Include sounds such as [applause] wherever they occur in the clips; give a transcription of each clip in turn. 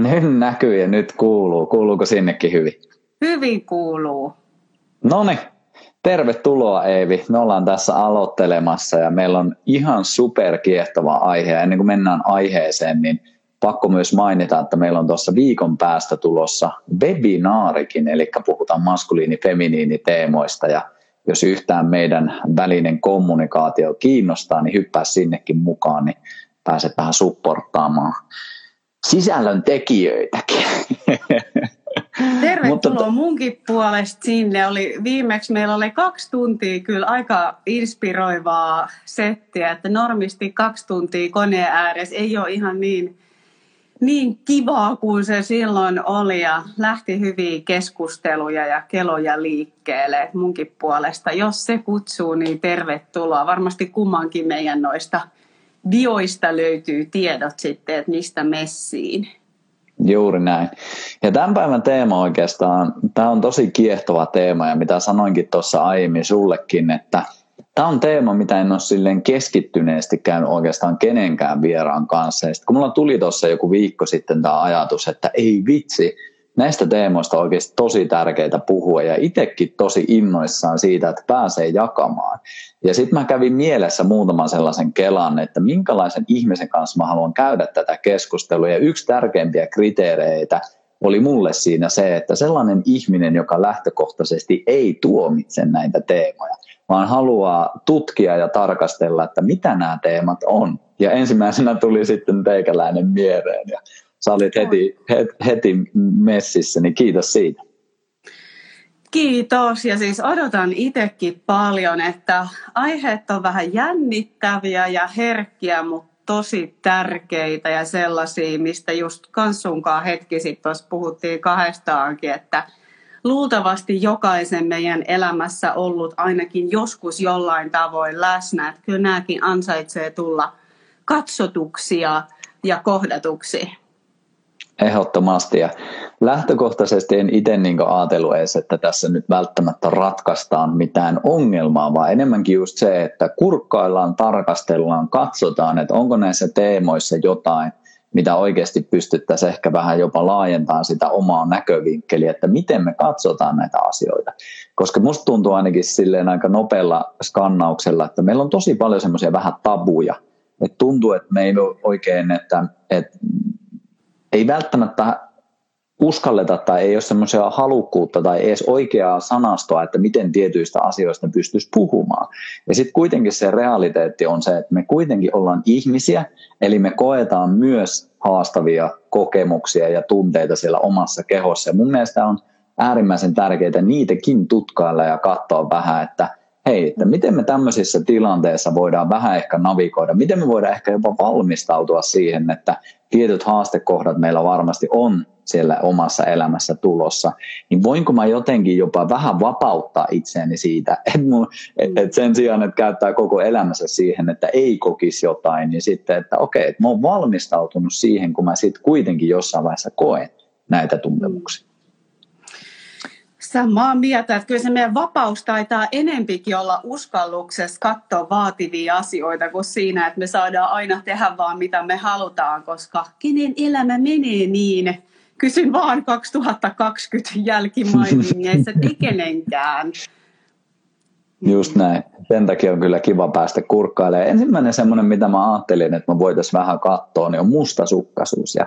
Nyt näkyy ja nyt kuuluu. Kuuluuko sinnekin hyvin? Hyvin kuuluu. No niin, tervetuloa Eevi. Me ollaan tässä aloittelemassa ja meillä on ihan superkiehtova aihe. Ja ennen kuin mennään aiheeseen, niin pakko myös mainita, että meillä on tuossa viikon päästä tulossa webinaarikin, eli puhutaan maskuliini-feminiini-teemoista ja jos yhtään meidän välinen kommunikaatio kiinnostaa, niin hyppää sinnekin mukaan, niin pääset vähän supporttaamaan sisällön tekijöitäkin. Tervetuloa Mutta, munkin puolesta sinne. Oli, viimeksi meillä oli kaksi tuntia kyllä aika inspiroivaa settiä, että normisti kaksi tuntia koneen ääressä ei ole ihan niin, niin kivaa kuin se silloin oli ja lähti hyviä keskusteluja ja keloja liikkeelle munkin puolesta. Jos se kutsuu, niin tervetuloa. Varmasti kummankin meidän noista bioista löytyy tiedot sitten, että mistä messiin. Juuri näin. Ja tämän päivän teema oikeastaan, tämä on tosi kiehtova teema ja mitä sanoinkin tuossa aiemmin sullekin, että tämä on teema, mitä en ole silleen keskittyneesti käynyt oikeastaan kenenkään vieraan kanssa. Ja sitten kun mulla tuli tuossa joku viikko sitten tämä ajatus, että ei vitsi, näistä teemoista on oikeasti tosi tärkeitä puhua ja itsekin tosi innoissaan siitä, että pääsee jakamaan. Ja sitten mä kävin mielessä muutaman sellaisen kelan, että minkälaisen ihmisen kanssa mä haluan käydä tätä keskustelua. Ja yksi tärkeimpiä kriteereitä oli mulle siinä se, että sellainen ihminen, joka lähtökohtaisesti ei tuomitse näitä teemoja, vaan haluaa tutkia ja tarkastella, että mitä nämä teemat on. Ja ensimmäisenä tuli sitten teikäläinen mieleen. Ja sä olit heti, heti messissä, niin kiitos siitä. Kiitos ja siis odotan itsekin paljon, että aiheet on vähän jännittäviä ja herkkiä, mutta tosi tärkeitä ja sellaisia, mistä just kansunkaan hetki sitten tuossa puhuttiin kahdestaankin, että luultavasti jokaisen meidän elämässä ollut ainakin joskus jollain tavoin läsnä, että kyllä nämäkin ansaitsee tulla katsotuksia ja kohdatuksi. Ehdottomasti ja lähtökohtaisesti en itse niin ajatellut edes, että tässä nyt välttämättä ratkaistaan mitään ongelmaa, vaan enemmänkin just se, että kurkkaillaan, tarkastellaan, katsotaan, että onko näissä teemoissa jotain, mitä oikeasti pystyttäisiin ehkä vähän jopa laajentamaan sitä omaa näkövinkkeliä, että miten me katsotaan näitä asioita. Koska musta tuntuu ainakin silleen aika nopealla skannauksella, että meillä on tosi paljon semmoisia vähän tabuja. Että tuntuu, että me ei ole oikein, että, että ei välttämättä uskalleta tai ei ole semmoisia halukkuutta tai edes oikeaa sanastoa, että miten tietyistä asioista pystyisi puhumaan. Ja sitten kuitenkin se realiteetti on se, että me kuitenkin ollaan ihmisiä, eli me koetaan myös haastavia kokemuksia ja tunteita siellä omassa kehossa. Ja mun mielestä on äärimmäisen tärkeää niitäkin tutkailla ja katsoa vähän, että hei, että miten me tämmöisissä tilanteissa voidaan vähän ehkä navigoida, miten me voidaan ehkä jopa valmistautua siihen, että tietyt haastekohdat meillä varmasti on siellä omassa elämässä tulossa, niin voinko mä jotenkin jopa vähän vapauttaa itseäni siitä, [laughs] että, mun, että sen sijaan, että käyttää koko elämänsä siihen, että ei kokisi jotain, niin sitten, että okei, että mä oon valmistautunut siihen, kun mä sitten kuitenkin jossain vaiheessa koen näitä tuntemuksia. Samaa mieltä, että kyllä se meidän vapaus taitaa enempikin olla uskalluksessa katsoa vaativia asioita kuin siinä, että me saadaan aina tehdä vaan mitä me halutaan, koska kenen elämä menee niin. Kysyn vaan 2020 jälkimainingeissa, ei kenenkään. Just näin. Sen takia on kyllä kiva päästä kurkkailemaan. Ensimmäinen semmoinen, mitä mä ajattelin, että me voitaisiin vähän katsoa, niin on mustasukkaisuus. Ja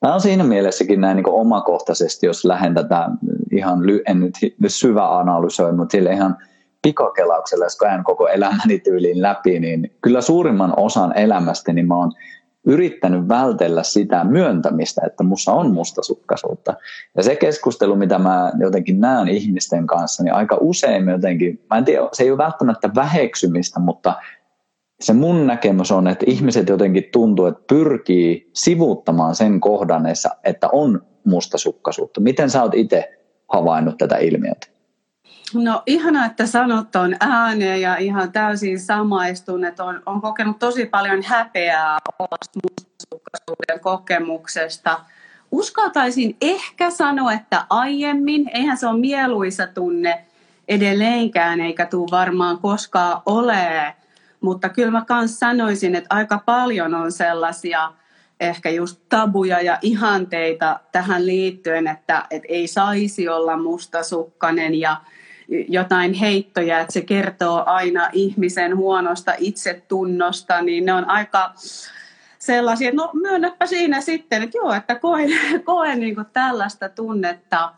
Tämä on siinä mielessäkin näin niin omakohtaisesti, jos lähden tätä ihan, en nyt syvä analysoi, mutta sille ihan pikakelauksella, jos käyn koko elämäni tyyliin läpi, niin kyllä suurimman osan elämästäni mä oon yrittänyt vältellä sitä myöntämistä, että mussa on mustasukkaisuutta. Ja se keskustelu, mitä mä jotenkin näen ihmisten kanssa, niin aika usein jotenkin, mä en tiedä, se ei ole välttämättä väheksymistä, mutta se mun näkemys on, että ihmiset jotenkin tuntuu, että pyrkii sivuuttamaan sen kohdan, että on mustasukkaisuutta. Miten sä oot itse havainnut tätä ilmiötä? No ihana, että sanot on ääneen ja ihan täysin samaistun, että on, on kokenut tosi paljon häpeää mustasukkaisuuden kokemuksesta. Uskaltaisin ehkä sanoa, että aiemmin, eihän se ole mieluisa tunne edelleenkään, eikä tule varmaan koskaan ole mutta kyllä mä kans sanoisin, että aika paljon on sellaisia ehkä just tabuja ja ihanteita tähän liittyen, että, että ei saisi olla mustasukkainen ja jotain heittoja, että se kertoo aina ihmisen huonosta itsetunnosta, niin ne on aika sellaisia, no myönnäpä siinä sitten, että joo, että koen, [laughs] koen niin tällaista tunnetta.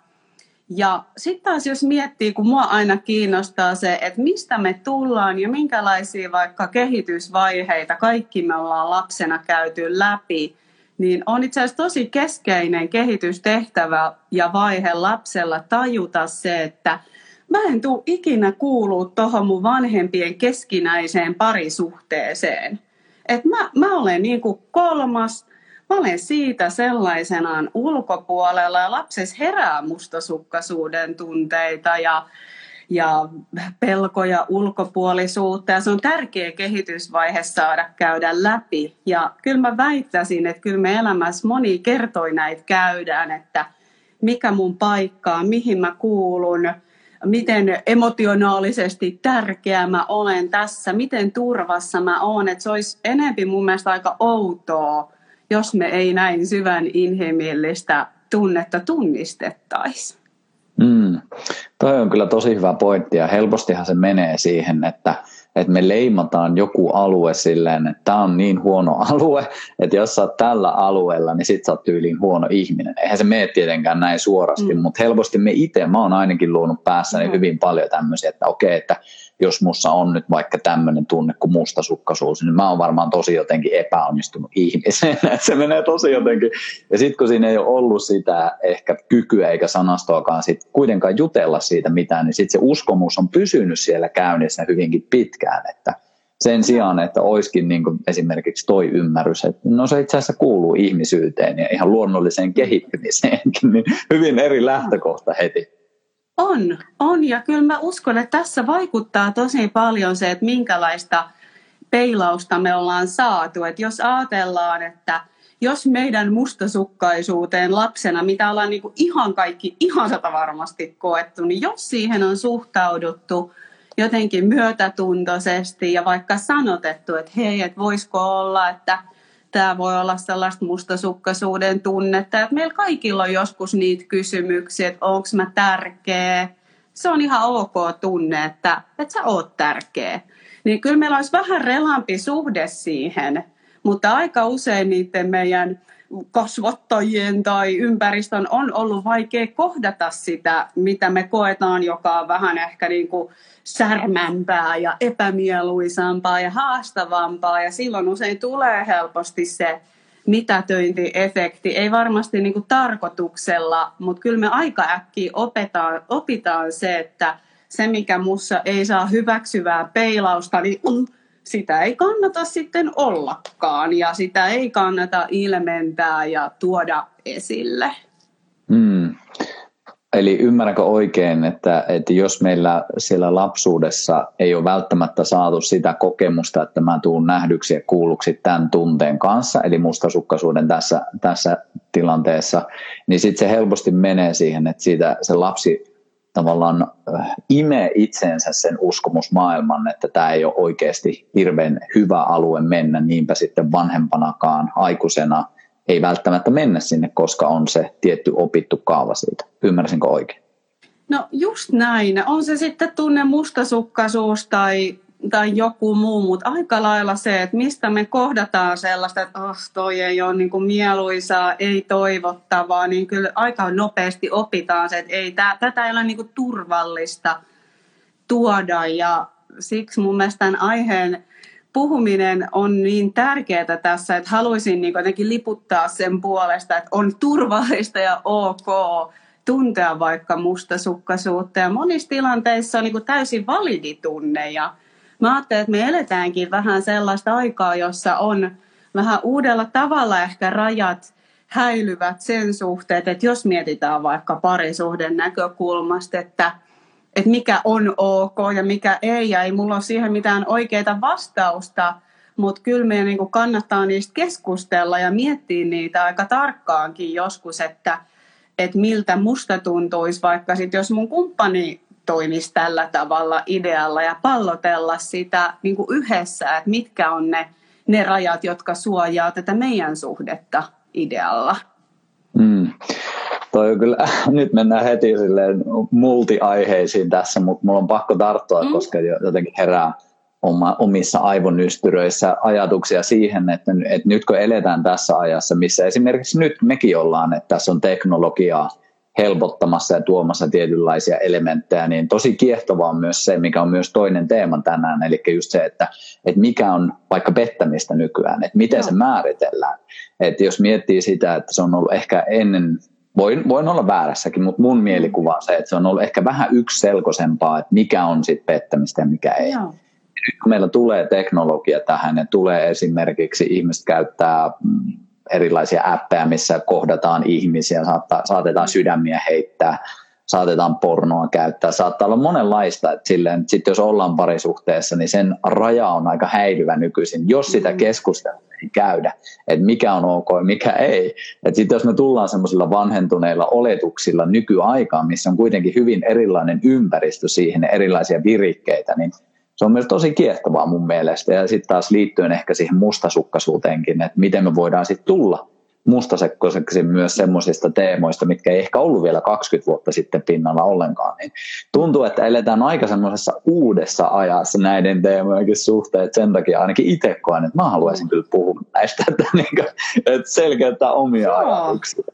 Ja sitten taas jos miettii, kun mua aina kiinnostaa se, että mistä me tullaan ja minkälaisia vaikka kehitysvaiheita kaikki me ollaan lapsena käyty läpi, niin on itse asiassa tosi keskeinen kehitystehtävä ja vaihe lapsella tajuta se, että mä en tule ikinä kuulua tuohon mun vanhempien keskinäiseen parisuhteeseen. Et mä, mä olen niin kuin kolmas, mä siitä sellaisenaan ulkopuolella ja lapsessa herää mustasukkaisuuden tunteita ja, ja pelkoja ulkopuolisuutta ja se on tärkeä kehitysvaihe saada käydä läpi. Ja kyllä mä väittäisin, että kyllä me elämässä moni kertoi näitä käydään, että mikä mun paikka on, mihin mä kuulun, miten emotionaalisesti tärkeä mä olen tässä, miten turvassa mä oon. Että se olisi enempi mun mielestä aika outoa, jos me ei näin syvän inhimillistä tunnetta tunnistettaisi. Mm. Toi on kyllä tosi hyvä pointti ja helpostihan se menee siihen, että että me leimataan joku alue silleen, että tämä on niin huono [laughs] alue, että jos sä oot tällä alueella, niin sit sä oot tyyliin huono ihminen. Eihän se mene tietenkään näin suorasti, mm. mutta helposti me itse, mä oon ainakin luonut päässäni mm. hyvin paljon tämmöisiä, että okei, että jos mussa on nyt vaikka tämmöinen tunne kuin mustasukkaisuus, niin mä oon varmaan tosi jotenkin epäonnistunut ihmisen. [laughs] se menee tosi jotenkin. Ja sitten kun siinä ei ole ollut sitä ehkä kykyä eikä sanastoakaan sit kuitenkaan jutella siitä mitään, niin sitten se uskomus on pysynyt siellä käynnissä hyvinkin pitkään. Että sen sijaan, että olisikin niin kuin esimerkiksi toi ymmärrys, että no se itse asiassa kuuluu ihmisyyteen ja ihan luonnolliseen kehittymiseenkin, niin hyvin eri lähtökohta heti. On, on ja kyllä mä uskon, että tässä vaikuttaa tosi paljon se, että minkälaista peilausta me ollaan saatu. Että jos ajatellaan, että jos meidän mustasukkaisuuteen lapsena, mitä ollaan niin kuin ihan kaikki ihan sata varmasti koettu, niin jos siihen on suhtauduttu jotenkin myötätuntoisesti ja vaikka sanotettu, että hei, että voisiko olla, että tämä voi olla sellaista mustasukkaisuuden tunnetta, että meillä kaikilla on joskus niitä kysymyksiä, että onko mä tärkeä. Se on ihan ok tunne, että, että sä oot tärkeä. Niin kyllä meillä olisi vähän relampi suhde siihen, mutta aika usein niiden meidän kasvattajien tai ympäristön on ollut vaikea kohdata sitä, mitä me koetaan, joka on vähän ehkä niin kuin särmämpää ja epämieluisampaa ja haastavampaa. Ja silloin usein tulee helposti se mitätöintiefekti. Ei varmasti niin kuin tarkoituksella, mutta kyllä me aika äkkiä opetaan, opitaan se, että se mikä mussa ei saa hyväksyvää peilausta, niin on sitä ei kannata sitten ollakaan ja sitä ei kannata ilmentää ja tuoda esille. Mm. Eli ymmärränkö oikein, että, että jos meillä siellä lapsuudessa ei ole välttämättä saatu sitä kokemusta, että mä tuun nähdyksi ja kuulluksi tämän tunteen kanssa, eli mustasukkaisuuden tässä, tässä tilanteessa, niin sitten se helposti menee siihen, että siitä se lapsi tavallaan äh, imee itseensä sen uskomusmaailman, että tämä ei ole oikeasti hirveän hyvä alue mennä, niinpä sitten vanhempanakaan aikuisena ei välttämättä mennä sinne, koska on se tietty opittu kaava siitä. Ymmärsinkö oikein? No just näin. On se sitten tunne mustasukkaisuus tai tai joku muu, mutta aika lailla se, että mistä me kohdataan sellaista, että oh, toi ei ole niin kuin mieluisaa, ei toivottavaa, niin kyllä aika nopeasti opitaan se, että ei, tää, tätä ei ole niin kuin turvallista tuoda. Ja siksi mun mielestä tämän aiheen puhuminen on niin tärkeää tässä, että haluaisin niin jotenkin liputtaa sen puolesta, että on turvallista ja ok tuntea vaikka mustasukkaisuutta ja monissa tilanteissa on niin kuin täysin validi tunne ja mä ajattelen, että me eletäänkin vähän sellaista aikaa, jossa on vähän uudella tavalla ehkä rajat häilyvät sen suhteen, että jos mietitään vaikka parisuhden näkökulmasta, että, että mikä on ok ja mikä ei, ja ei mulla ole siihen mitään oikeaa vastausta, mutta kyllä meidän niin kannattaa niistä keskustella ja miettiä niitä aika tarkkaankin joskus, että, että miltä musta tuntuisi vaikka sit, jos mun kumppani toimisi tällä tavalla idealla ja pallotella sitä niin kuin yhdessä, että mitkä on ne ne rajat, jotka suojaa tätä meidän suhdetta idealla. Mm. Toi kyllä, [laughs] nyt mennään heti silleen multiaiheisiin tässä, mutta mulla on pakko tarttua, mm. koska jotenkin herää oma, omissa aivonystyröissä ajatuksia siihen, että, että nyt kun eletään tässä ajassa, missä esimerkiksi nyt mekin ollaan, että tässä on teknologiaa helpottamassa ja tuomassa tietynlaisia elementtejä, niin tosi kiehtovaa on myös se, mikä on myös toinen teema tänään, eli just se, että, että mikä on vaikka pettämistä nykyään, että miten no. se määritellään. Että jos miettii sitä, että se on ollut ehkä ennen voin, voin olla väärässäkin, mutta mun mielikuva on se, että se on ollut ehkä vähän selkosempaa, että mikä on sitten pettämistä ja mikä ei. Joo. Nyt kun meillä tulee teknologia tähän ja tulee esimerkiksi ihmiset käyttää mm, erilaisia appeja, missä kohdataan ihmisiä, saattaa, saatetaan sydämiä heittää, saatetaan pornoa käyttää, saattaa olla monenlaista, että silleen, sit jos ollaan parisuhteessa, niin sen raja on aika häilyvä nykyisin, jos sitä mm. keskustelua ei käydä, että mikä on ok ja mikä ei. Sitten jos me tullaan semmoisilla vanhentuneilla oletuksilla nykyaikaan, missä on kuitenkin hyvin erilainen ympäristö siihen, erilaisia virikkeitä, niin se on myös tosi kiehtovaa mun mielestä. Ja sitten taas liittyen ehkä siihen mustasukkaisuuteenkin, että miten me voidaan sitten tulla mustasekkoiseksi myös semmoisista teemoista, mitkä ei ehkä ollut vielä 20 vuotta sitten pinnalla ollenkaan. Niin tuntuu, että eletään aika semmoisessa uudessa ajassa näiden teemojenkin suhteen, että sen takia ainakin itse koen, että mä haluaisin kyllä puhua näistä, että, niin kuin, että selkeyttää omia Joo. ajatuksia.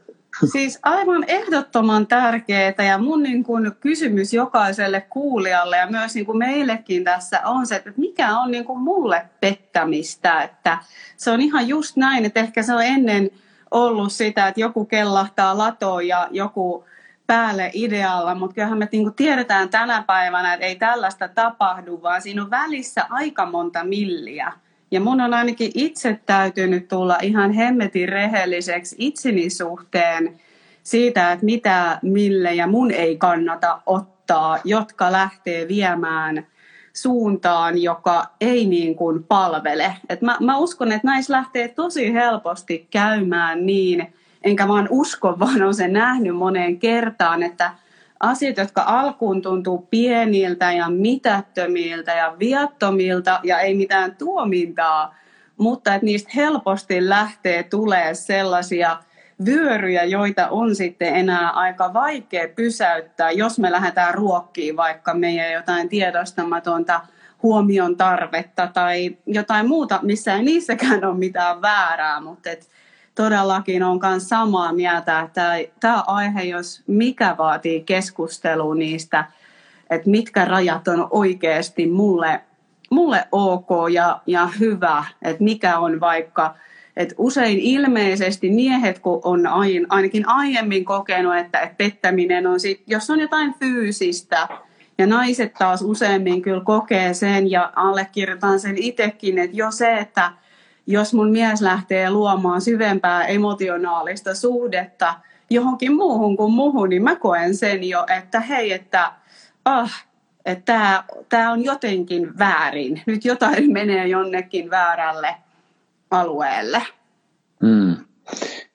Siis aivan ehdottoman tärkeää ja mun niin kuin kysymys jokaiselle kuulijalle ja myös niin kuin meillekin tässä on se, että mikä on niin kuin mulle pettämistä. Että se on ihan just näin, että ehkä se on ennen ollut sitä, että joku kellahtaa latoon ja joku päälle idealla, mutta kyllähän me niin tiedetään tänä päivänä, että ei tällaista tapahdu, vaan siinä on välissä aika monta milliä. Ja mun on ainakin itse täytynyt tulla ihan hemmetin rehelliseksi itseni suhteen siitä, että mitä mille ja mun ei kannata ottaa, jotka lähtee viemään suuntaan, joka ei niin kuin palvele. Et mä, mä uskon, että näissä lähtee tosi helposti käymään niin, enkä vaan usko, [laughs] vaan on se nähnyt moneen kertaan, että – asiat, jotka alkuun tuntuu pieniltä ja mitättömiltä ja viattomilta ja ei mitään tuomintaa, mutta että niistä helposti lähtee tulee sellaisia vyöryjä, joita on sitten enää aika vaikea pysäyttää, jos me lähdetään ruokkiin vaikka meidän jotain tiedostamatonta huomion tarvetta tai jotain muuta, missä ei niissäkään ole mitään väärää, mutta et todellakin on myös samaa mieltä, että tämä aihe, jos mikä vaatii keskustelua niistä, että mitkä rajat on oikeasti mulle, mulle ok ja, ja hyvä, että mikä on vaikka, että usein ilmeisesti miehet, kun on ainakin aiemmin kokenut, että, että pettäminen on sit, jos on jotain fyysistä, ja naiset taas useimmin kyllä kokee sen ja allekirjoitan sen itsekin, että jo se, että jos mun mies lähtee luomaan syvempää emotionaalista suhdetta johonkin muuhun kuin muuhun, niin mä koen sen jo, että hei, että ah, että tämä on jotenkin väärin. Nyt jotain [laughs] menee jonnekin väärälle alueelle. Mm.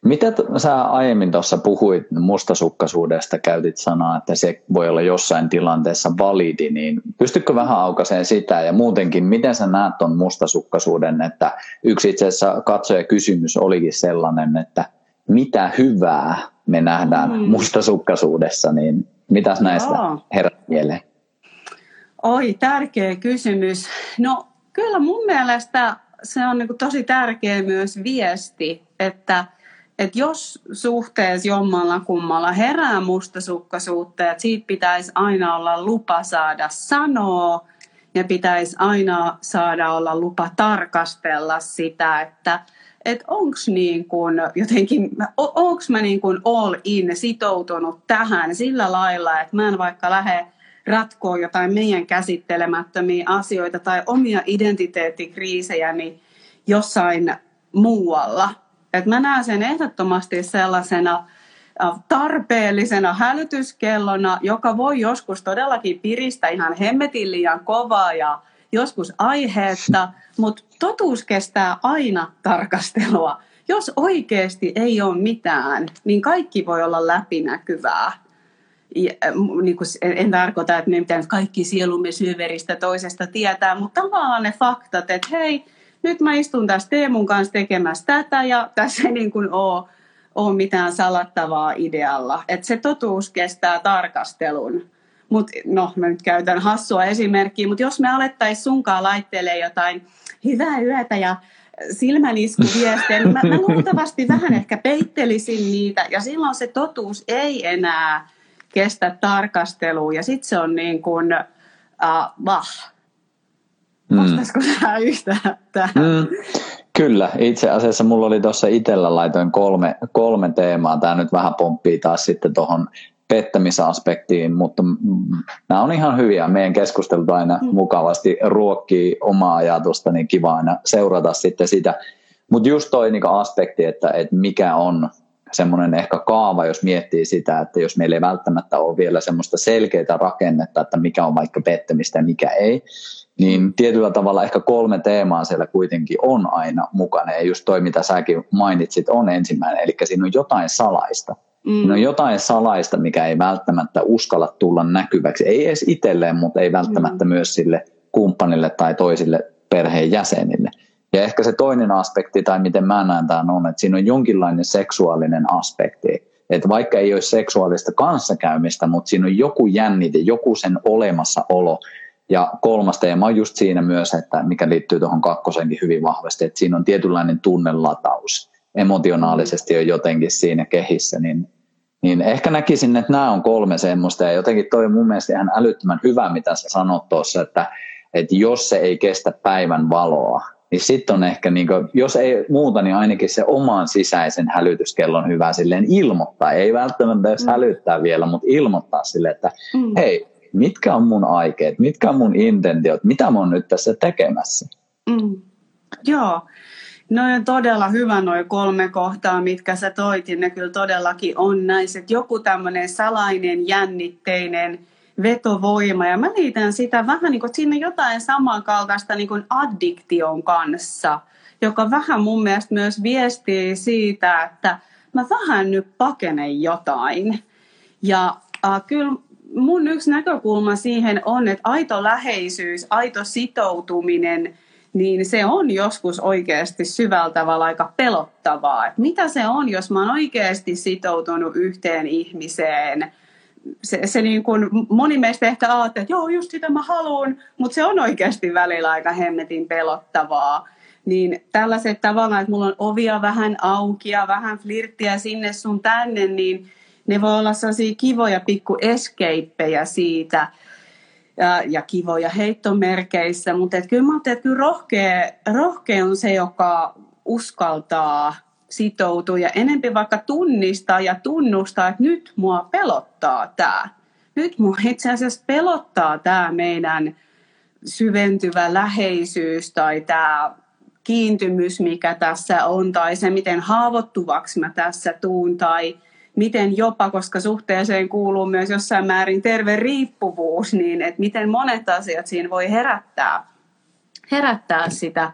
Mitä t- sä aiemmin tuossa puhuit mustasukkaisuudesta, käytit sanaa, että se voi olla jossain tilanteessa validi, niin pystytkö vähän aukaiseen sitä ja muutenkin, miten sä näet tuon mustasukkaisuuden, että yksi itse asiassa katsoja kysymys olikin sellainen, että mitä hyvää me nähdään mm. mustasukkaisuudessa, niin mitäs näistä herät mieleen? Oi, tärkeä kysymys. No kyllä mun mielestä se on niin tosi tärkeä myös viesti, että – että jos suhteessa jommalla kummalla herää mustasukkaisuutta, että siitä pitäisi aina olla lupa saada sanoa ja pitäisi aina saada olla lupa tarkastella sitä, että et onko niin kun jotenkin, onko mä niin kun all in sitoutunut tähän sillä lailla, että mä en vaikka lähde ratkoa jotain meidän käsittelemättömiä asioita tai omia identiteettikriisejä niin jossain muualla – et mä näen sen ehdottomasti sellaisena tarpeellisena hälytyskellona, joka voi joskus todellakin piristä ihan hemmetin liian kovaa ja joskus aiheetta, mutta totuus kestää aina tarkastelua. Jos oikeasti ei ole mitään, niin kaikki voi olla läpinäkyvää. Ja, niin kuin, en tarkoita, että me kaikki sielumme syveristä toisesta tietää, mutta tavallaan ne faktat, että hei, nyt mä istun tässä Teemun kanssa tekemässä tätä ja tässä ei niin kuin ole, ole mitään salattavaa idealla. Että se totuus kestää tarkastelun. Mut, no, mä nyt käytän hassua esimerkkiä, mutta jos me alettaisiin sunkaan laittelee jotain hyvää yötä ja silmäniskuviestejä, niin mä, mä luultavasti vähän ehkä peittelisin niitä ja silloin se totuus ei enää kestä tarkastelua ja sitten se on niin kuin, uh, vah. Vastaisiko mm. sä yhtään tähän? Mm. Kyllä, itse asiassa mulla oli tuossa itsellä laitoin kolme, kolme teemaa. Tämä nyt vähän pomppii taas sitten tuohon pettämisaspektiin, mutta nämä on ihan hyviä. Meidän keskustelut aina mm. mukavasti ruokkii omaa ajatusta, niin kiva aina seurata sitten sitä. Mutta just toi niinku aspekti, että, että mikä on semmoinen ehkä kaava, jos miettii sitä, että jos meillä ei välttämättä ole vielä semmoista selkeää rakennetta, että mikä on vaikka pettämistä ja mikä ei, niin tietyllä tavalla ehkä kolme teemaa siellä kuitenkin on aina mukana. Ja just toi, mitä säkin mainitsit, on ensimmäinen, eli siinä on jotain salaista. Mm. on jotain salaista, mikä ei välttämättä uskalla tulla näkyväksi, ei edes itselleen, mutta ei välttämättä mm. myös sille kumppanille tai toisille perheen jäsenille. Ja ehkä se toinen aspekti, tai miten mä näen tämän on, että siinä on jonkinlainen seksuaalinen aspekti. Että vaikka ei olisi seksuaalista kanssakäymistä, mutta siinä on joku jännite, joku sen olemassaolo. Ja kolmas teema on just siinä myös, että mikä liittyy tuohon kakkosenkin hyvin vahvasti, että siinä on tietynlainen tunnelataus. Emotionaalisesti on jotenkin siinä kehissä, niin niin ehkä näkisin, että nämä on kolme semmoista ja jotenkin toi on mun mielestä ihan älyttömän hyvä, mitä sä sanot tuossa, että, että jos se ei kestä päivän valoa, niin sitten on ehkä, niin kuin, jos ei muuta, niin ainakin se oman sisäisen hälytyskellon hyvä silleen ilmoittaa. Ei välttämättä edes mm. hälyttää vielä, mutta ilmoittaa sille, että mm. hei, mitkä on mun aikeet, mitkä on mun intentiot, mitä mä oon nyt tässä tekemässä. Mm. Joo, No on todella hyvä noin kolme kohtaa, mitkä sä toitin. Ne kyllä todellakin on näissä. Joku tämmöinen salainen, jännitteinen vetovoima. Ja mä liitän sitä vähän niin kuin, siinä jotain samankaltaista niin kuin addiktion kanssa, joka vähän mun mielestä myös viestii siitä, että mä vähän nyt pakenen jotain. Ja äh, kyllä mun yksi näkökulma siihen on, että aito läheisyys, aito sitoutuminen – niin se on joskus oikeasti syvällä tavalla aika pelottavaa. Että mitä se on, jos mä oon oikeasti sitoutunut yhteen ihmiseen? Se, se niin kuin, moni meistä ehkä ajattelee, että joo, just sitä mä haluan, mutta se on oikeasti välillä aika hemmetin pelottavaa. Niin tällaiset tavallaan, että mulla on ovia vähän auki ja vähän flirttiä sinne sun tänne, niin ne voi olla sellaisia kivoja pikku escapeja siitä – ja, ja kivoja heittomerkeissä, mutta et kyllä mä että kyllä rohkea, rohkea on se, joka uskaltaa sitoutua ja enempi vaikka tunnistaa ja tunnustaa, että nyt mua pelottaa tämä. Nyt mua itse asiassa pelottaa tämä meidän syventyvä läheisyys tai tämä kiintymys, mikä tässä on, tai se, miten haavoittuvaksi mä tässä tuun, tai miten jopa, koska suhteeseen kuuluu myös jossain määrin terve riippuvuus, niin että miten monet asiat siinä voi herättää, herättää sitä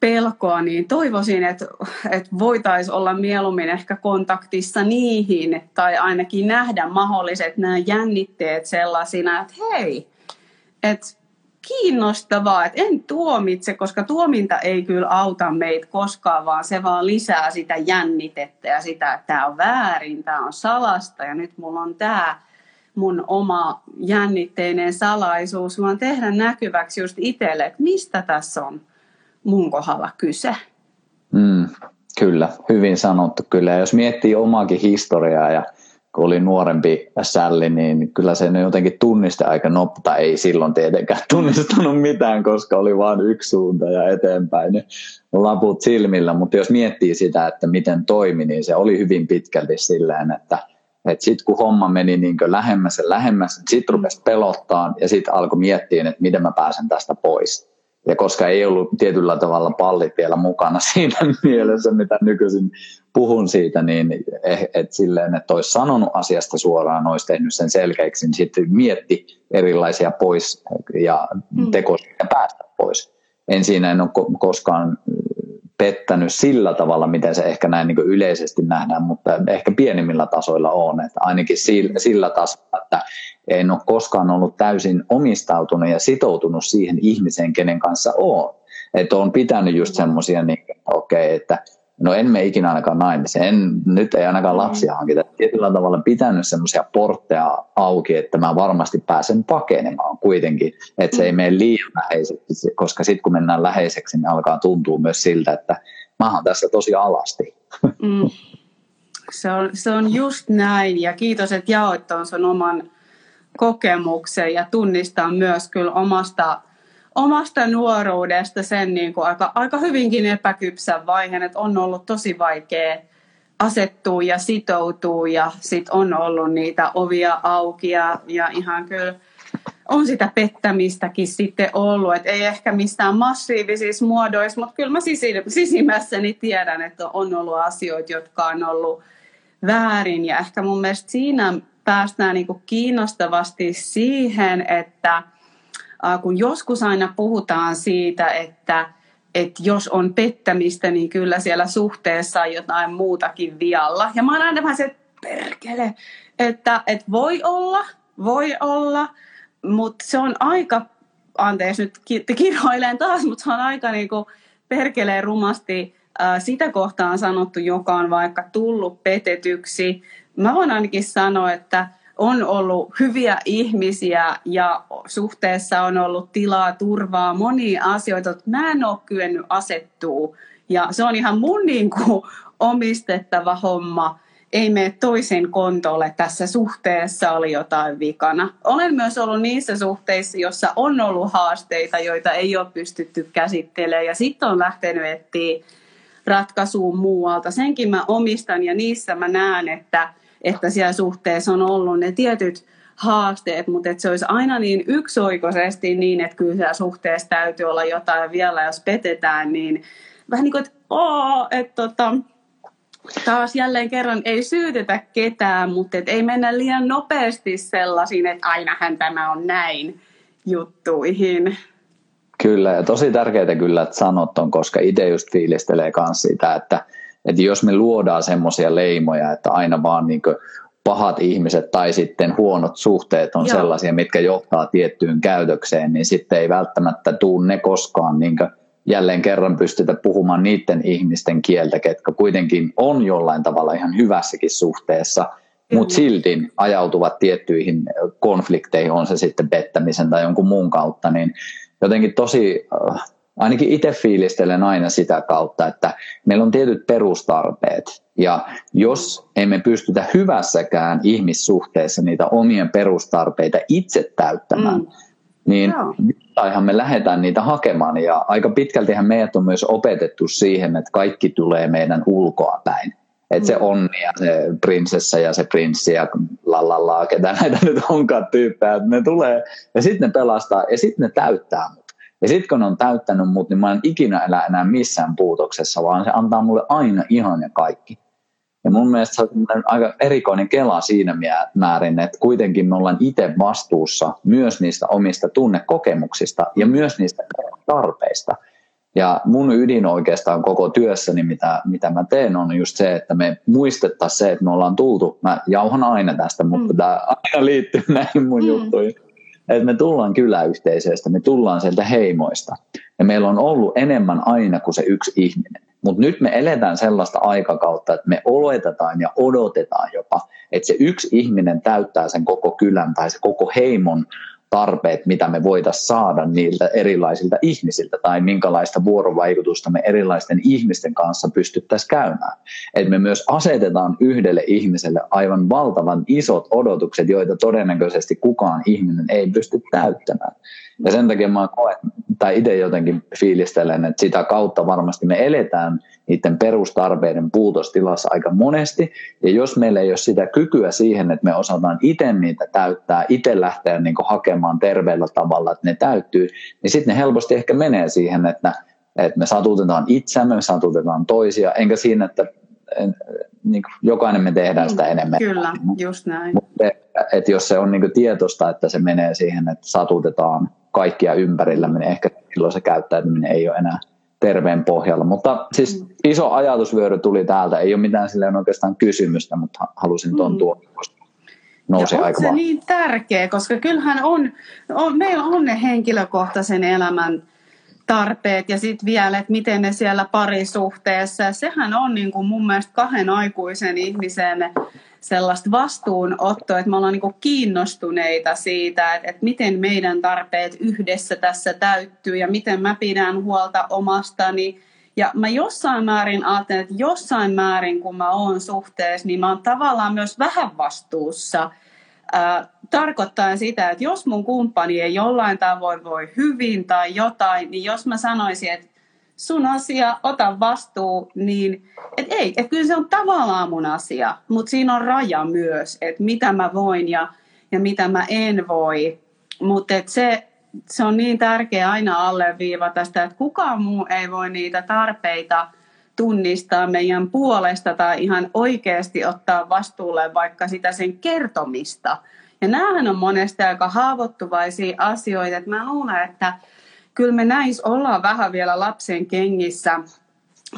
pelkoa, niin toivoisin, että, että voitaisiin olla mieluummin ehkä kontaktissa niihin tai ainakin nähdä mahdolliset nämä jännitteet sellaisina, että hei, että kiinnostavaa, että en tuomitse, koska tuominta ei kyllä auta meitä koskaan, vaan se vaan lisää sitä jännitettä ja sitä, että tämä on väärin, tämä on salasta ja nyt mulla on tämä mun oma jännitteinen salaisuus, vaan tehdä näkyväksi just itselle, että mistä tässä on mun kohdalla kyse. Mm, kyllä, hyvin sanottu kyllä. Ja jos miettii omaakin historiaa ja kun oli nuorempi sälli, niin kyllä se jotenkin tunniste aika nopea. Ei silloin tietenkään [laughs] tunnistanut mitään, koska oli vain yksi suunta ja eteenpäin ne laput silmillä. Mutta jos miettii sitä, että miten toimi, niin se oli hyvin pitkälti silleen, että sitten kun homma meni niin lähemmäs ja lähemmäs, sitten rupesi pelottaa ja sitten alkoi miettiä, että miten mä pääsen tästä pois. Ja koska ei ollut tietyllä tavalla pallit vielä mukana [laughs] siinä mielessä, mitä nykyisin puhun siitä, niin eh, et silleen, että olisi sanonut asiasta suoraan, olisi tehnyt sen selkeäksi, niin sitten mietti erilaisia pois ja mm. tekoja päästä pois. En siinä en ole koskaan pettänyt sillä tavalla, miten se ehkä näin niin yleisesti nähdään, mutta ehkä pienimmillä tasoilla on. Että ainakin sillä, sillä tasolla, että en ole koskaan ollut täysin omistautunut ja sitoutunut siihen ihmiseen, kenen kanssa on. Että on pitänyt just semmoisia, niin okei, okay, että no en me ikinä ainakaan naimisiin, en, nyt ei ainakaan lapsia mm. hankita. Tietyllä tavalla pitänyt semmoisia portteja auki, että mä varmasti pääsen pakenemaan kuitenkin, että se ei mm. mene liian läheiseksi, koska sitten kun mennään läheiseksi, niin alkaa tuntua myös siltä, että mä oon tässä tosi alasti. Mm. Se, on, se on just näin ja kiitos, että jaoit tuon sun oman kokemuksen ja tunnistaa myös kyllä omasta omasta nuoruudesta sen niin kuin aika, aika hyvinkin epäkypsän vaiheen, että on ollut tosi vaikea asettua ja sitoutua ja sitten on ollut niitä ovia auki ja, ja ihan kyllä on sitä pettämistäkin sitten ollut, että ei ehkä mistään massiivisissa muodoissa, mutta kyllä mä sisimmässäni tiedän, että on ollut asioita, jotka on ollut väärin ja ehkä mun mielestä siinä päästään niin kuin kiinnostavasti siihen, että – kun joskus aina puhutaan siitä, että, että jos on pettämistä, niin kyllä siellä suhteessa on jotain muutakin vialla. Ja mä oon aina vähän se, että perkele, että, että voi olla, voi olla, mutta se on aika, anteeksi nyt kirhoilen taas, mutta se on aika niin kuin perkeleen rumasti sitä kohtaan sanottu, joka on vaikka tullut petetyksi. Mä voin ainakin sanoa, että on ollut hyviä ihmisiä ja suhteessa on ollut tilaa, turvaa, monia asioita, että mä en ole kyennyt asettua. Ja se on ihan mun niin kuin omistettava homma. Ei mene toisen kontolle. Tässä suhteessa oli jotain vikana. Olen myös ollut niissä suhteissa, joissa on ollut haasteita, joita ei ole pystytty käsittelemään. Ja sitten on lähtenyt etsiä ratkaisuun muualta. Senkin mä omistan ja niissä mä näen, että – että siellä suhteessa on ollut ne tietyt haasteet, mutta että se olisi aina niin yksioikoisesti niin, että kyllä siellä suhteessa täytyy olla jotain vielä, jos petetään, niin vähän niin kuin, että, oo, että tota, taas jälleen kerran ei syytetä ketään, mutta et ei mennä liian nopeasti sellaisiin, että ainahan tämä on näin juttuihin. Kyllä, ja tosi tärkeää kyllä, että sanot on, koska itse just fiilistelee myös sitä, että että jos me luodaan semmoisia leimoja, että aina vaan niin pahat ihmiset tai sitten huonot suhteet on Joo. sellaisia, mitkä johtaa tiettyyn käytökseen, niin sitten ei välttämättä tule ne koskaan niin jälleen kerran pystytä puhumaan niiden ihmisten kieltä, ketkä kuitenkin on jollain tavalla ihan hyvässäkin suhteessa, mutta silti ajautuvat tiettyihin konflikteihin, on se sitten pettämisen tai jonkun muun kautta, niin jotenkin tosi äh, ainakin itse fiilistelen aina sitä kautta, että meillä on tietyt perustarpeet. Ja jos emme pystytä hyvässäkään ihmissuhteessa niitä omien perustarpeita itse täyttämään, mm. niin ihan me lähdetään niitä hakemaan. Ja aika pitkältihän meidät on myös opetettu siihen, että kaikki tulee meidän ulkoa päin. Että se mm. onni ja se prinsessa ja se prinssi ja lallalaa, ketä näitä nyt onkaan tyyppejä, että ne tulee ja sitten ne pelastaa ja sitten ne täyttää ja sitten kun on täyttänyt mut, niin mä en ikinä elä enää missään puutoksessa, vaan se antaa mulle aina ihan ja kaikki. Ja mun mielestä se on aika erikoinen kela siinä määrin, että kuitenkin me ollaan itse vastuussa myös niistä omista tunnekokemuksista ja myös niistä tarpeista. Ja mun ydin oikeastaan koko työssäni, mitä, mitä mä teen, on just se, että me muistettaisiin se, että me ollaan tultu, mä jauhan aina tästä, mutta mm. tämä aina liittyy näihin mun mm. juttuihin että me tullaan kyläyhteisöistä, me tullaan sieltä heimoista. Ja meillä on ollut enemmän aina kuin se yksi ihminen. Mutta nyt me eletään sellaista aikakautta, että me oletetaan ja odotetaan jopa, että se yksi ihminen täyttää sen koko kylän tai se koko heimon tarpeet, mitä me voitaisiin saada niiltä erilaisilta ihmisiltä tai minkälaista vuorovaikutusta me erilaisten ihmisten kanssa pystyttäisiin käymään. Että me myös asetetaan yhdelle ihmiselle aivan valtavan isot odotukset, joita todennäköisesti kukaan ihminen ei pysty täyttämään. Ja sen takia mä koen, tai itse jotenkin fiilistelen, että sitä kautta varmasti me eletään niiden perustarpeiden puutostilassa aika monesti. Ja jos meillä ei ole sitä kykyä siihen, että me osataan itse niitä täyttää, itse lähteä niin hakemaan terveellä tavalla, että ne täyttyy, niin sitten ne helposti ehkä menee siihen, että, että me satutetaan itseämme, me satutetaan toisia, enkä siinä, että niin kuin jokainen me tehdään sitä enemmän. Kyllä, just näin. Mutta, että jos se on niin tietoista, että se menee siihen, että satutetaan kaikkia ympärillä, niin ehkä silloin se käyttäytyminen ei ole enää terveen pohjalla. Mutta siis mm. iso ajatusvyöry tuli täältä, ei ole mitään silleen oikeastaan kysymystä, mutta halusin tuon mm. tuon, nousi aika se niin tärkeä, koska kyllähän on, on, meillä on ne henkilökohtaisen elämän tarpeet ja sitten vielä, että miten ne siellä parisuhteessa. Sehän on niin kuin mun mielestä kahden aikuisen ihmisen sellaista vastuunottoa, että me ollaan niin kiinnostuneita siitä, että, että miten meidän tarpeet yhdessä tässä täyttyy ja miten mä pidän huolta omastani. Ja mä jossain määrin ajattelen, että jossain määrin kun mä oon suhteessa, niin mä oon tavallaan myös vähän vastuussa. Tarkoittaa sitä, että jos mun kumppani ei jollain tavoin voi hyvin tai jotain, niin jos mä sanoisin, että sun asia, ota vastuu, niin et ei, et kyllä se on tavallaan mun asia, mutta siinä on raja myös, että mitä mä voin ja, ja mitä mä en voi. Mutta se, se on niin tärkeää aina alleviivata sitä, että kukaan muu ei voi niitä tarpeita tunnistaa meidän puolesta tai ihan oikeasti ottaa vastuulle vaikka sitä sen kertomista. Ja näähän on monesti aika haavoittuvaisia asioita, että mä luulen, että kyllä me näis ollaan vähän vielä lapsen kengissä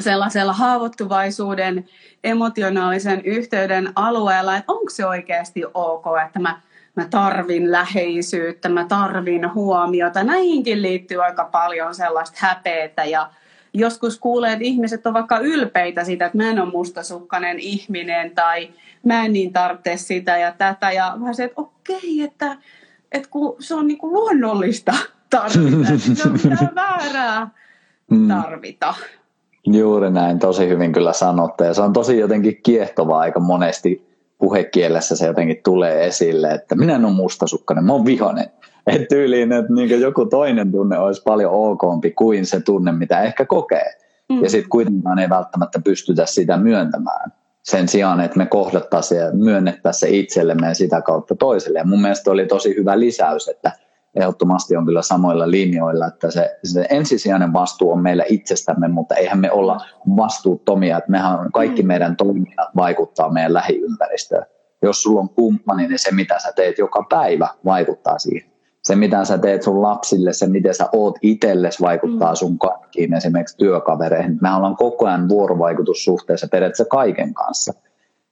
sellaisella haavoittuvaisuuden emotionaalisen yhteyden alueella, että onko se oikeasti ok, että mä, mä tarvin läheisyyttä, mä tarvin huomiota. Näihinkin liittyy aika paljon sellaista häpeätä ja joskus kuulee, että ihmiset on vaikka ylpeitä siitä, että mä en ole mustasukkainen ihminen tai mä en niin tarvitse sitä ja tätä. Ja mä se, että okei, että, että kun se on niin kuin luonnollista tarvita. Se on mitään väärää mm. tarvita. Juuri näin, tosi hyvin kyllä sanottu. Ja se on tosi jotenkin kiehtovaa aika monesti puhekielessä se jotenkin tulee esille, että minä en ole mustasukkainen, mä oon vihainen. Että tyyliin, että niin joku toinen tunne olisi paljon okompi kuin se tunne, mitä ehkä kokee. Mm. Ja sitten kuitenkaan ei välttämättä pystytä sitä myöntämään. Sen sijaan, että me kohdattaisiin ja myönnettäisiin se itsellemme ja sitä kautta toiselle. Ja mun mielestä oli tosi hyvä lisäys, että – ehdottomasti on kyllä samoilla linjoilla, että se, se ensisijainen vastuu on meillä itsestämme, mutta eihän me olla vastuuttomia, että mehän kaikki mm. meidän toiminnat vaikuttaa meidän lähiympäristöön. Jos sulla on kumppani, niin se mitä sä teet joka päivä vaikuttaa siihen. Se mitä sä teet sun lapsille, se miten sä oot itsellesi vaikuttaa mm. sun kaikkiin, esimerkiksi työkavereihin. Me ollaan koko ajan vuorovaikutussuhteessa periaatteessa kaiken kanssa.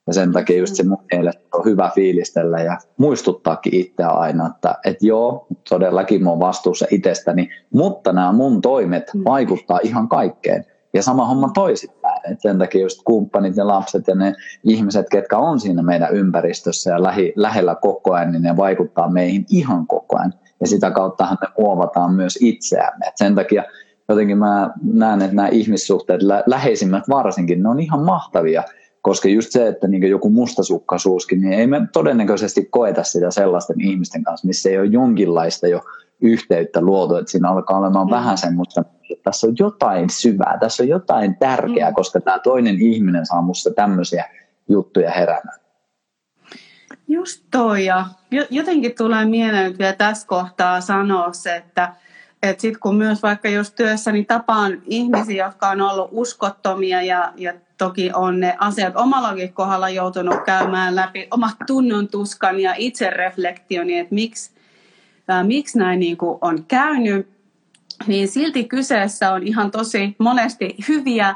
Ja sen takia just se mun mielestä on hyvä fiilistellä ja muistuttaakin itseä aina, että, että joo, todellakin mä oon vastuussa itsestäni, mutta nämä mun toimet mm. vaikuttaa ihan kaikkeen. Ja sama homma toisipäin. Et sen takia just kumppanit ja lapset ja ne ihmiset, ketkä on siinä meidän ympäristössä ja lähi, lähellä koko ajan, niin ne vaikuttaa meihin ihan koko ajan. Ja sitä kauttahan me muovataan myös itseämme. Et sen takia jotenkin mä näen, että nämä ihmissuhteet, lä- läheisimmät varsinkin, ne on ihan mahtavia – koska just se, että niin joku mustasukkaisuuskin, niin ei me todennäköisesti koeta sitä sellaisten ihmisten kanssa, missä ei ole jonkinlaista jo yhteyttä luotu, että siinä alkaa olemaan mm. vähän semmoista, että tässä on jotain syvää, tässä on jotain tärkeää, mm. koska tämä toinen ihminen saa musta tämmöisiä juttuja heräämään. Just toi, ja jotenkin tulee mieleen vielä tässä kohtaa sanoa se, että että sitten kun myös vaikka jos työssäni niin tapaan ihmisiä, jotka on ollut uskottomia ja, ja toki on ne asiat omallakin kohdalla joutunut käymään läpi omat tunnon tuskan ja itsereflektioni, että miksi, ää, miksi näin niin on käynyt, niin silti kyseessä on ihan tosi monesti hyviä,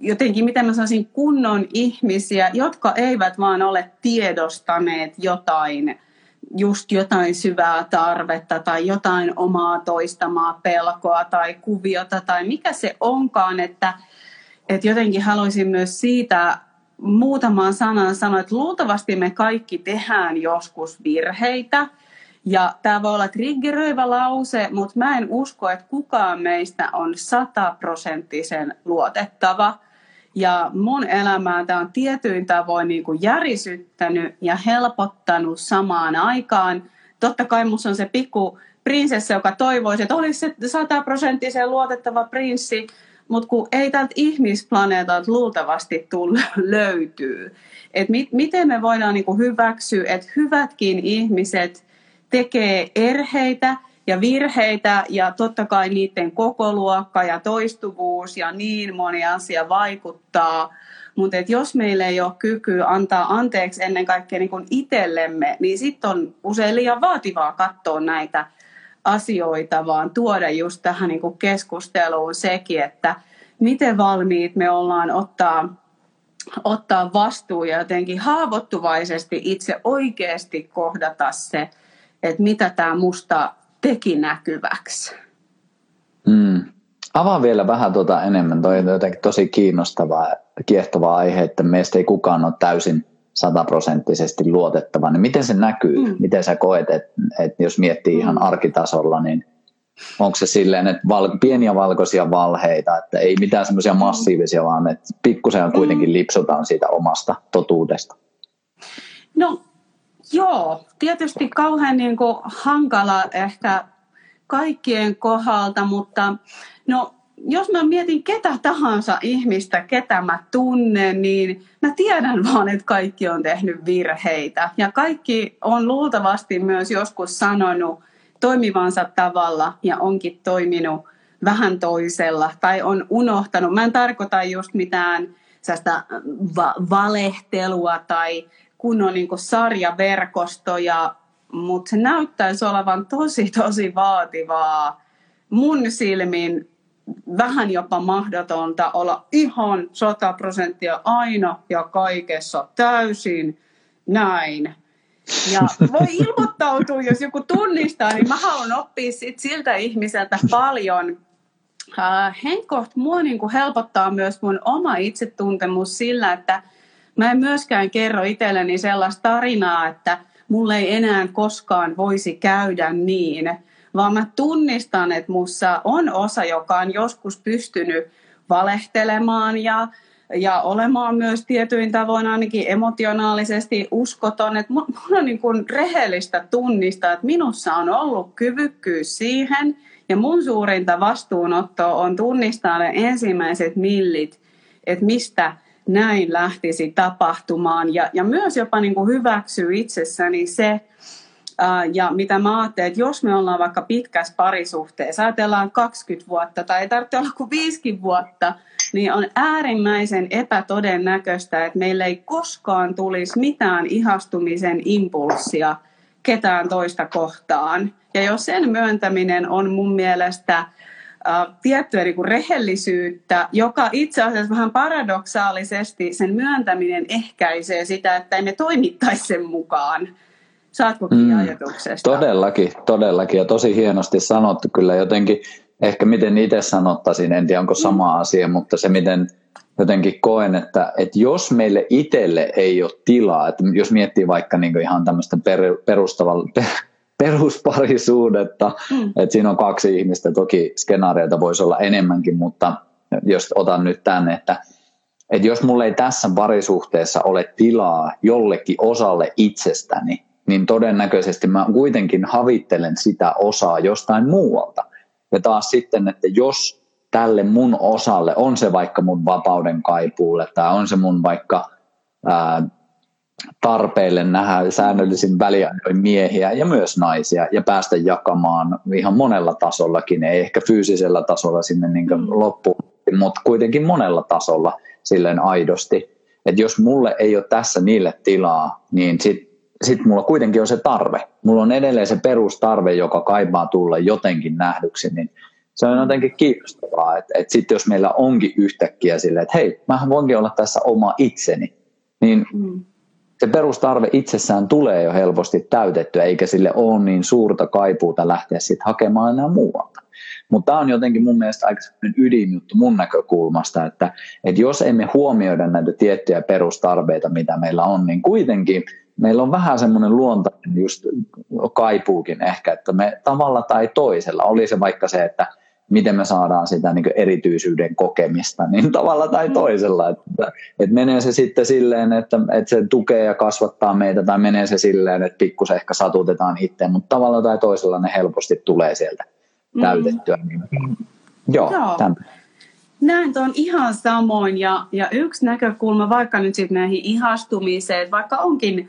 jotenkin miten mä sanoisin, kunnon ihmisiä, jotka eivät vaan ole tiedostaneet jotain just jotain syvää tarvetta tai jotain omaa toistamaa pelkoa tai kuviota tai mikä se onkaan, että, että jotenkin haluaisin myös siitä muutaman sanan sanoa, että luultavasti me kaikki tehdään joskus virheitä. Ja tämä voi olla triggeröivä lause, mutta mä en usko, että kukaan meistä on sataprosenttisen luotettava. Ja mun elämää tämä on tietyin tavoin niin kuin järisyttänyt ja helpottanut samaan aikaan. Totta kai musta on se pikku prinsessa, joka toivoisi, että olisi se sataprosenttisen luotettava prinssi, mutta kun ei tältä ihmisplaneetalta luultavasti tull, [laughs] löytyy. Et mit, miten me voidaan niinku hyväksyä, että hyvätkin ihmiset tekee erheitä ja virheitä ja totta kai niiden kokoluokka ja toistuvuus ja niin moni asia vaikuttaa. Mutta jos meillä ei ole kykyä antaa anteeksi ennen kaikkea niin itsellemme, niin sitten on usein liian vaativaa katsoa näitä asioita, vaan tuoda just tähän niin keskusteluun sekin, että miten valmiit me ollaan ottaa, ottaa vastuu ja jotenkin haavoittuvaisesti itse oikeasti kohdata se, että mitä tämä musta teki näkyväksi. Mm, avaa vielä vähän tuota enemmän. Toi on jotenkin tosi kiinnostavaa ja kiehtova aihe, että meistä ei kukaan ole täysin sataprosenttisesti luotettava. Niin miten se näkyy? Mm. Miten sä koet, että, että jos miettii ihan mm. arkitasolla, niin onko se silleen, että val- pieniä valkoisia valheita, että ei mitään semmoisia mm. massiivisia, vaan että pikkusen kuitenkin mm. lipsutaan siitä omasta totuudesta? No joo, tietysti kauhean niin kuin hankala ehkä kaikkien kohdalta, mutta no jos mä mietin ketä tahansa ihmistä, ketä mä tunnen, niin mä tiedän vaan, että kaikki on tehnyt virheitä. Ja kaikki on luultavasti myös joskus sanonut toimivansa tavalla ja onkin toiminut vähän toisella tai on unohtanut. Mä en tarkoita just mitään va- valehtelua tai kunnon niin sarjaverkostoja, mutta se näyttäisi olevan tosi tosi vaativaa mun silmin vähän jopa mahdotonta olla ihan 100 prosenttia aina ja kaikessa täysin näin. Ja voi [laughs] ilmoittautua, jos joku tunnistaa, niin mä haluan oppia sit siltä ihmiseltä paljon. Äh, Henkkoht mua niin kuin helpottaa myös mun oma itsetuntemus sillä, että mä en myöskään kerro itselleni sellaista tarinaa, että mulle ei enää koskaan voisi käydä niin – vaan mä tunnistan, että mussa on osa, joka on joskus pystynyt valehtelemaan ja, ja olemaan myös tietyin tavoin ainakin emotionaalisesti uskoton. Että mun, on niin kuin rehellistä tunnistaa, että minussa on ollut kyvykkyys siihen ja mun suurinta vastuunotto on tunnistaa ne ensimmäiset millit, että mistä näin lähtisi tapahtumaan ja, ja myös jopa niin kuin hyväksyä itsessäni se, ja mitä mä ajattelen, että jos me ollaan vaikka pitkässä parisuhteessa, ajatellaan 20 vuotta tai ei tarvitse olla kuin 5 vuotta, niin on äärimmäisen epätodennäköistä, että meillä ei koskaan tulisi mitään ihastumisen impulssia ketään toista kohtaan. Ja jos sen myöntäminen on mun mielestä äh, tiettyä niin kuin rehellisyyttä, joka itse asiassa vähän paradoksaalisesti sen myöntäminen ehkäisee sitä, että emme toimittaisi sen mukaan. Saatko mm, ajatuksesta? Todellakin, todellakin ja tosi hienosti sanottu kyllä jotenkin, ehkä miten itse sanottaisin, en tiedä onko mm. sama mm. asia, mutta se miten jotenkin koen, että, että jos meille itselle ei ole tilaa, että jos miettii vaikka niin ihan tämmöistä per, perustavalla, perusparisuudetta, mm. että siinä on kaksi ihmistä, toki skenaarioita voisi olla enemmänkin, mutta jos otan nyt tänne, että, että jos mulla ei tässä parisuhteessa ole tilaa jollekin osalle itsestäni, niin todennäköisesti mä kuitenkin havittelen sitä osaa jostain muualta. Ja taas sitten, että jos tälle mun osalle on se vaikka mun vapauden kaipuulle tai on se mun vaikka ää, tarpeille nähdä säännöllisin väliajoin miehiä ja myös naisia ja päästä jakamaan ihan monella tasollakin, ei ehkä fyysisellä tasolla sinne niin mm. loppuun, mutta kuitenkin monella tasolla silleen aidosti. Että jos mulle ei ole tässä niille tilaa, niin sit sitten mulla kuitenkin on se tarve. Mulla on edelleen se perustarve, joka kaipaa tulla jotenkin nähdyksi, niin se on jotenkin kiinnostavaa, että, että sitten jos meillä onkin yhtäkkiä silleen, että hei, mä voinkin olla tässä oma itseni, niin mm. Se perustarve itsessään tulee jo helposti täytettyä, eikä sille ole niin suurta kaipuuta lähteä sitten hakemaan enää muualta. Mutta tämä on jotenkin mun mielestä aika ydinjuttu mun näkökulmasta, että, että jos emme huomioida näitä tiettyjä perustarpeita, mitä meillä on, niin kuitenkin – meillä on vähän semmoinen luontainen just kaipuukin ehkä, että me tavalla tai toisella, oli se vaikka se, että miten me saadaan sitä niin erityisyyden kokemista, niin tavalla tai mm. toisella. Että, että menee se sitten silleen, että, että se tukee ja kasvattaa meitä, tai menee se silleen, että pikkusen ehkä satutetaan itse, mutta tavalla tai toisella ne helposti tulee sieltä mm. täytettyä. Mm. Joo, Joo. Näin on ihan samoin ja, ja yksi näkökulma vaikka nyt sitten näihin ihastumiseen, vaikka onkin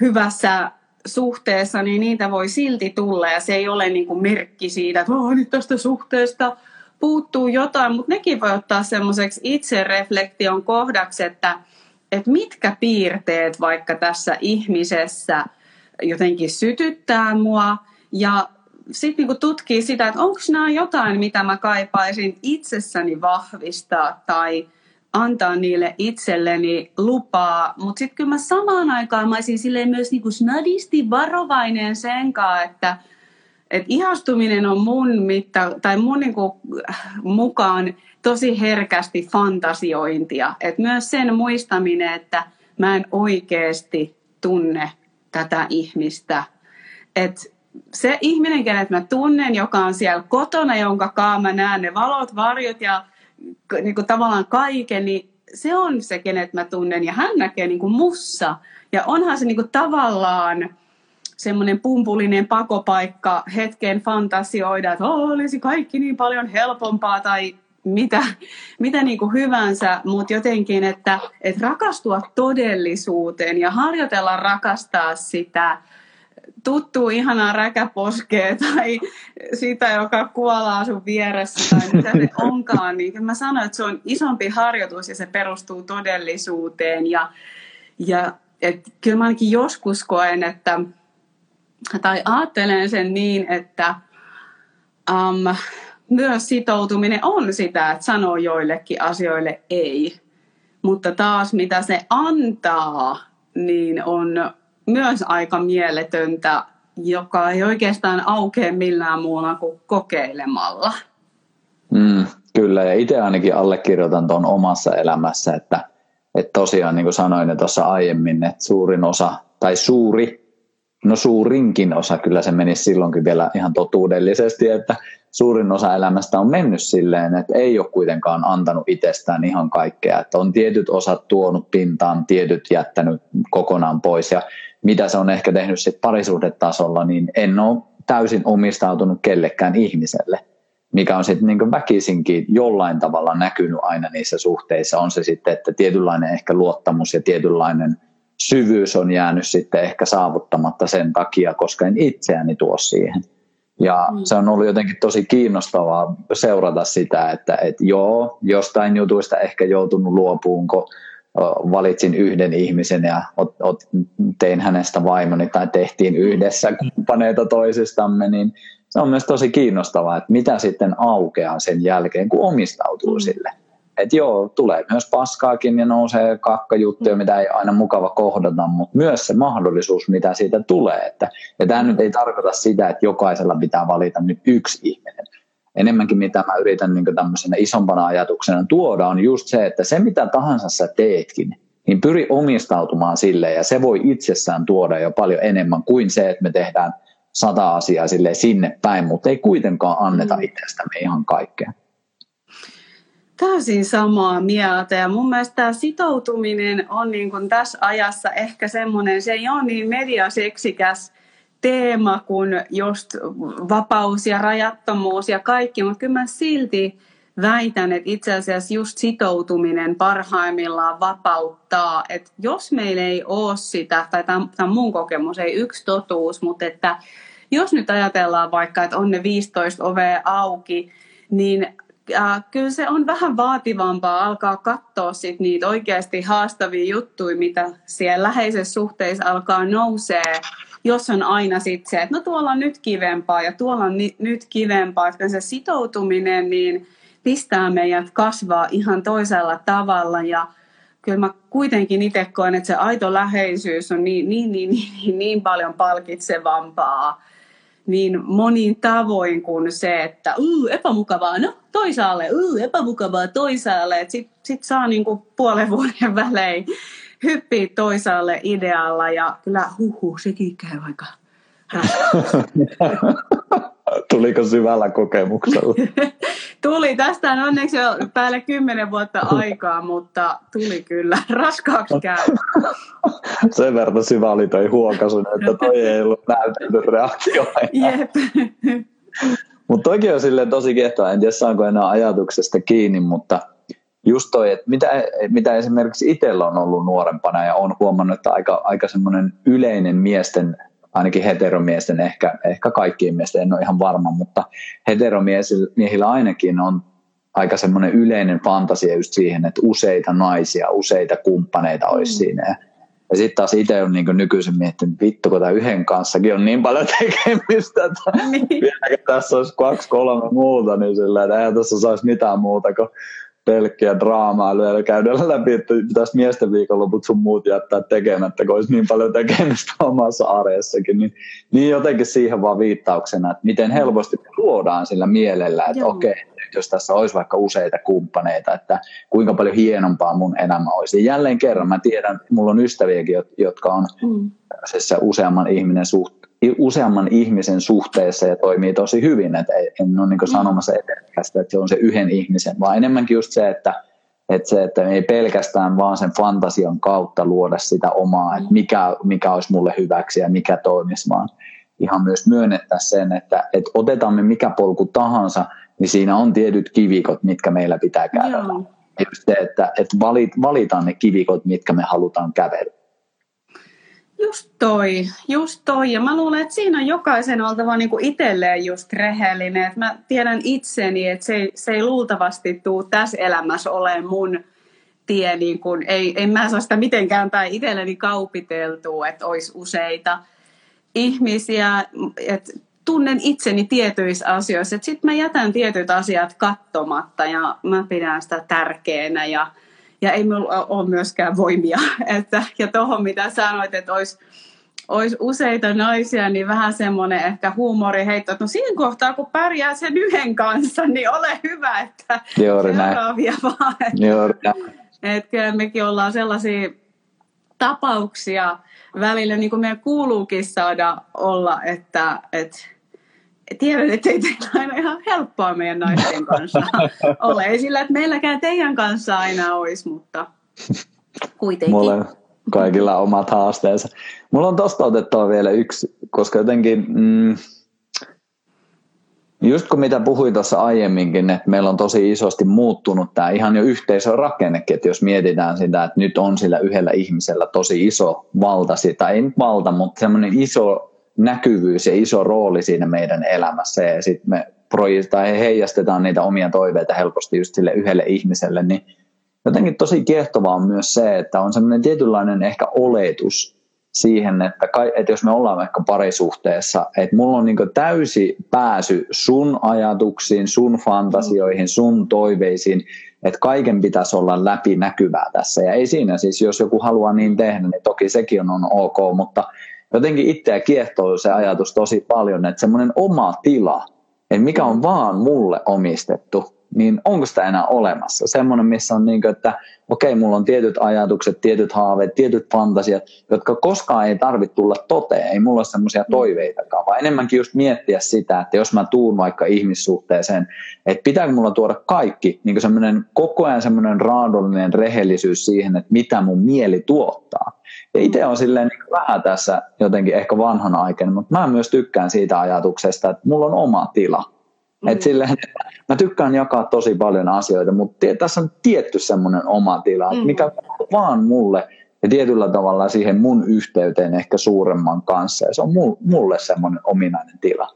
hyvässä suhteessa, niin niitä voi silti tulla ja se ei ole niin kuin merkki siitä, että oh, nyt tästä suhteesta puuttuu jotain, mutta nekin voi ottaa semmoiseksi itsereflektion kohdaksi, että, että mitkä piirteet vaikka tässä ihmisessä jotenkin sytyttää mua ja sitten niin tutkii sitä, että onko nämä jotain, mitä mä kaipaisin itsessäni vahvistaa tai antaa niille itselleni lupaa, mutta sitten kyllä mä samaan aikaan mä olisin silleen myös niinku snadisti varovainen senkaan, että Et ihastuminen on mun mitta, tai mun niinku mukaan tosi herkästi fantasiointia. Et myös sen muistaminen, että mä en oikeasti tunne tätä ihmistä. Et se ihminen, kenet mä tunnen, joka on siellä kotona, jonka kaa mä näen ne valot, varjot ja niin kuin tavallaan kaiken, niin se on se, kenet mä tunnen. Ja hän näkee niin kuin mussa. Ja onhan se niin kuin tavallaan semmoinen pumpulinen pakopaikka hetken fantasioida, että oh, olisi kaikki niin paljon helpompaa tai mitä, mitä niin kuin hyvänsä, mutta jotenkin, että, että rakastua todellisuuteen ja harjoitella rakastaa sitä tuttuu ihanaa räkäposkea tai sitä, joka kuolaa sun vieressä tai mitä se [laughs] onkaan, niin mä sanoin, että se on isompi harjoitus ja se perustuu todellisuuteen ja, ja et kyllä mä ainakin joskus koen, että tai ajattelen sen niin, että um, myös sitoutuminen on sitä, että sanoo joillekin asioille ei. Mutta taas mitä se antaa, niin on myös aika mieletöntä, joka ei oikeastaan aukea millään muulla kuin kokeilemalla. Mm, kyllä, ja itse ainakin allekirjoitan tuon omassa elämässä, että, että tosiaan niin kuin sanoin tuossa aiemmin, että suurin osa, tai suuri, no suurinkin osa, kyllä se menisi silloinkin vielä ihan totuudellisesti, että suurin osa elämästä on mennyt silleen, että ei ole kuitenkaan antanut itsestään ihan kaikkea, että on tietyt osat tuonut pintaan, tietyt jättänyt kokonaan pois ja mitä se on ehkä tehnyt sitten parisuhdetasolla, niin en ole täysin omistautunut kellekään ihmiselle, mikä on sitten niin väkisinkin jollain tavalla näkynyt aina niissä suhteissa. On se sitten, että tietynlainen ehkä luottamus ja tietynlainen syvyys on jäänyt sitten ehkä saavuttamatta sen takia, koska en itseäni tuo siihen. Ja mm. se on ollut jotenkin tosi kiinnostavaa seurata sitä, että et joo, jostain jutuista ehkä joutunut luopuun, kun valitsin yhden ihmisen ja ot, ot, tein hänestä vaimoni tai tehtiin yhdessä kumppaneita toisistamme, niin se on myös tosi kiinnostavaa, että mitä sitten aukeaa sen jälkeen, kun omistautuu mm. sille. Että joo, tulee myös paskaakin ja nousee kakkajuttuja, mm. mitä ei aina mukava kohdata, mutta myös se mahdollisuus, mitä siitä tulee. Että, ja tämä nyt ei tarkoita sitä, että jokaisella pitää valita nyt yksi ihminen, enemmänkin mitä mä yritän niin tämmöisenä isompana ajatuksena tuoda, on just se, että se mitä tahansa sä teetkin, niin pyri omistautumaan sille ja se voi itsessään tuoda jo paljon enemmän kuin se, että me tehdään sata asiaa sille sinne päin, mutta ei kuitenkaan anneta mm. itsestämme ihan kaikkea. Täysin samaa mieltä ja mun mielestä tämä sitoutuminen on niin kuin tässä ajassa ehkä semmoinen, se ei ole niin mediaseksikäs teema kuin just vapaus ja rajattomuus ja kaikki, mutta kyllä mä silti väitän, että itse asiassa just sitoutuminen parhaimmillaan vapauttaa, että jos meillä ei ole sitä, tai tämä mun kokemus, ei yksi totuus, mutta että jos nyt ajatellaan vaikka, että on ne 15 ovea auki, niin äh, kyllä se on vähän vaativampaa alkaa katsoa sit niitä oikeasti haastavia juttuja, mitä siellä läheisessä suhteessa alkaa nousee jos on aina sitten se, että no tuolla on nyt kivempaa ja tuolla on ni- nyt kivempaa, että se sitoutuminen niin pistää meidät kasvaa ihan toisella tavalla ja kyllä mä kuitenkin itse koen, että se aito läheisyys on niin, niin, niin, niin, niin, niin paljon palkitsevampaa niin monin tavoin kuin se, että uu, epämukavaa, no toisaalle, uu, epämukavaa toisaalle. Sitten sit saa niinku puolen vuoden välein hyppii toisaalle idealla ja kyllä huhu, sekin käy aika [laughs] Tuliko syvällä kokemuksella? [laughs] tuli. Tästä on onneksi jo päälle kymmenen vuotta aikaa, mutta tuli kyllä. [laughs] Raskaaksi käy. Sen verran syvä oli toi huokasu, että toi ei ollut näytelty reaktio. Jep. Mutta toki on silleen tosi kehtoa. En tiedä saanko enää ajatuksesta kiinni, mutta – just toi, että mitä, mitä esimerkiksi itsellä on ollut nuorempana ja on huomannut, että aika, aika semmoinen yleinen miesten, ainakin heteromiesten, ehkä, ehkä kaikkien miesten, en ole ihan varma, mutta heteromiehillä ainakin on aika semmoinen yleinen fantasia just siihen, että useita naisia, useita kumppaneita olisi mm. siinä. Ja sitten taas itse on niin nykyisin miettinyt, vittu kun yhden kanssakin on niin paljon [laughs] tekemistä, että niin. tässä olisi kaksi kolme muuta, niin sillä, että eihän tässä saisi mitään muuta kuin pelkkiä draamailuja ja käydään läpi, että pitäisi miesten viikonloput sun muut jättää tekemättä, kun olisi niin paljon tekemistä [laughs] omassa arjessakin. Niin, niin jotenkin siihen vaan viittauksena, että miten helposti luodaan sillä mielellä, että okei, okay, jos tässä olisi vaikka useita kumppaneita, että kuinka paljon hienompaa mun elämä olisi. Ja jälleen kerran mä tiedän, mulla on ystäviäkin, jotka on mm. useamman ihminen suht, useamman ihmisen suhteessa ja toimii tosi hyvin. Että en ole niin sanomassa eteenpäin että se on se yhden ihmisen, vaan enemmänkin just se, että, että se, että ei pelkästään vaan sen fantasian kautta luoda sitä omaa, että mikä, mikä olisi mulle hyväksi ja mikä toimisi, vaan ihan myös myönnettää sen, että, että otetaan me mikä polku tahansa, niin siinä on tietyt kivikot, mitkä meillä pitää käydä. Just se, että, että valit, valitaan ne kivikot, mitkä me halutaan kävellä. Just toi, just toi. Ja mä luulen, että siinä on jokaisen oltava niin kuin itselleen just rehellinen. Että mä tiedän itseni, että se, se ei luultavasti tule tässä elämässä ole mun tie. Niin kuin, ei, en mä saa sitä mitenkään tai itselleni kaupiteltua, että olisi useita ihmisiä. Että tunnen itseni tietyissä asioissa. Sitten mä jätän tietyt asiat kattomatta ja mä pidän sitä tärkeänä ja, ja ei minulla ole myöskään voimia. [laughs] Että, ja tuohon mitä sanoit, että olisi, olisi useita naisia, niin vähän semmoinen ehkä huumoriheitto, että no siinä kohtaa, kun pärjää sen yhden kanssa, niin ole hyvä, että Juuri seuraavia näin. [laughs] vaan. Että, Juuri näin. Että kyllä mekin ollaan sellaisia tapauksia välillä, niin kuin meidän kuuluukin saada olla, että, että tiedän, että ei teillä aina ihan helppoa meidän naisten kanssa ole. Ei sillä, että meilläkään teidän kanssa aina olisi, mutta kuitenkin. Mulle kaikilla omat haasteensa. Mulla on tosta otettava vielä yksi, koska jotenkin, mm, just kun mitä puhuin tuossa aiemminkin, että meillä on tosi isosti muuttunut tämä ihan jo yhteisön rakennekin, että jos mietitään sitä, että nyt on sillä yhdellä ihmisellä tosi iso valta, tai ei valta, mutta semmoinen iso näkyvyys ja iso rooli siinä meidän elämässä ja sitten me tai heijastetaan niitä omia toiveita helposti just sille yhdelle ihmiselle, niin jotenkin tosi kiehtovaa on myös se, että on semmoinen tietynlainen ehkä oletus siihen, että, kai, että jos me ollaan vaikka parisuhteessa, että mulla on niin täysi pääsy sun ajatuksiin, sun fantasioihin, sun toiveisiin, että kaiken pitäisi olla läpinäkyvää tässä. Ja ei siinä siis, jos joku haluaa niin tehdä, niin toki sekin on, on ok, mutta jotenkin itseä kiehtoo se ajatus tosi paljon, että semmoinen oma tila, että mikä on vaan mulle omistettu, niin onko sitä enää olemassa? Semmoinen, missä on niin kuin, että okei, okay, mulla on tietyt ajatukset, tietyt haaveet, tietyt fantasiat, jotka koskaan ei tarvitse tulla toteen, ei mulla ole semmoisia mm. toiveitakaan, vaan enemmänkin just miettiä sitä, että jos mä tuun vaikka ihmissuhteeseen, että pitääkö mulla tuoda kaikki, niin semmoinen koko ajan semmoinen raadollinen rehellisyys siihen, että mitä mun mieli tuottaa. Ja itse on silleen niin vähän tässä jotenkin ehkä vanhan aikana, mutta mä myös tykkään siitä ajatuksesta, että mulla on oma tila. Mm. Et silleen, mä tykkään jakaa tosi paljon asioita, mutta tässä on tietty semmoinen oma tila, mm. mikä vaan mulle ja tietyllä tavalla siihen mun yhteyteen ehkä suuremman kanssa. Ja se on mulle semmoinen ominainen tila.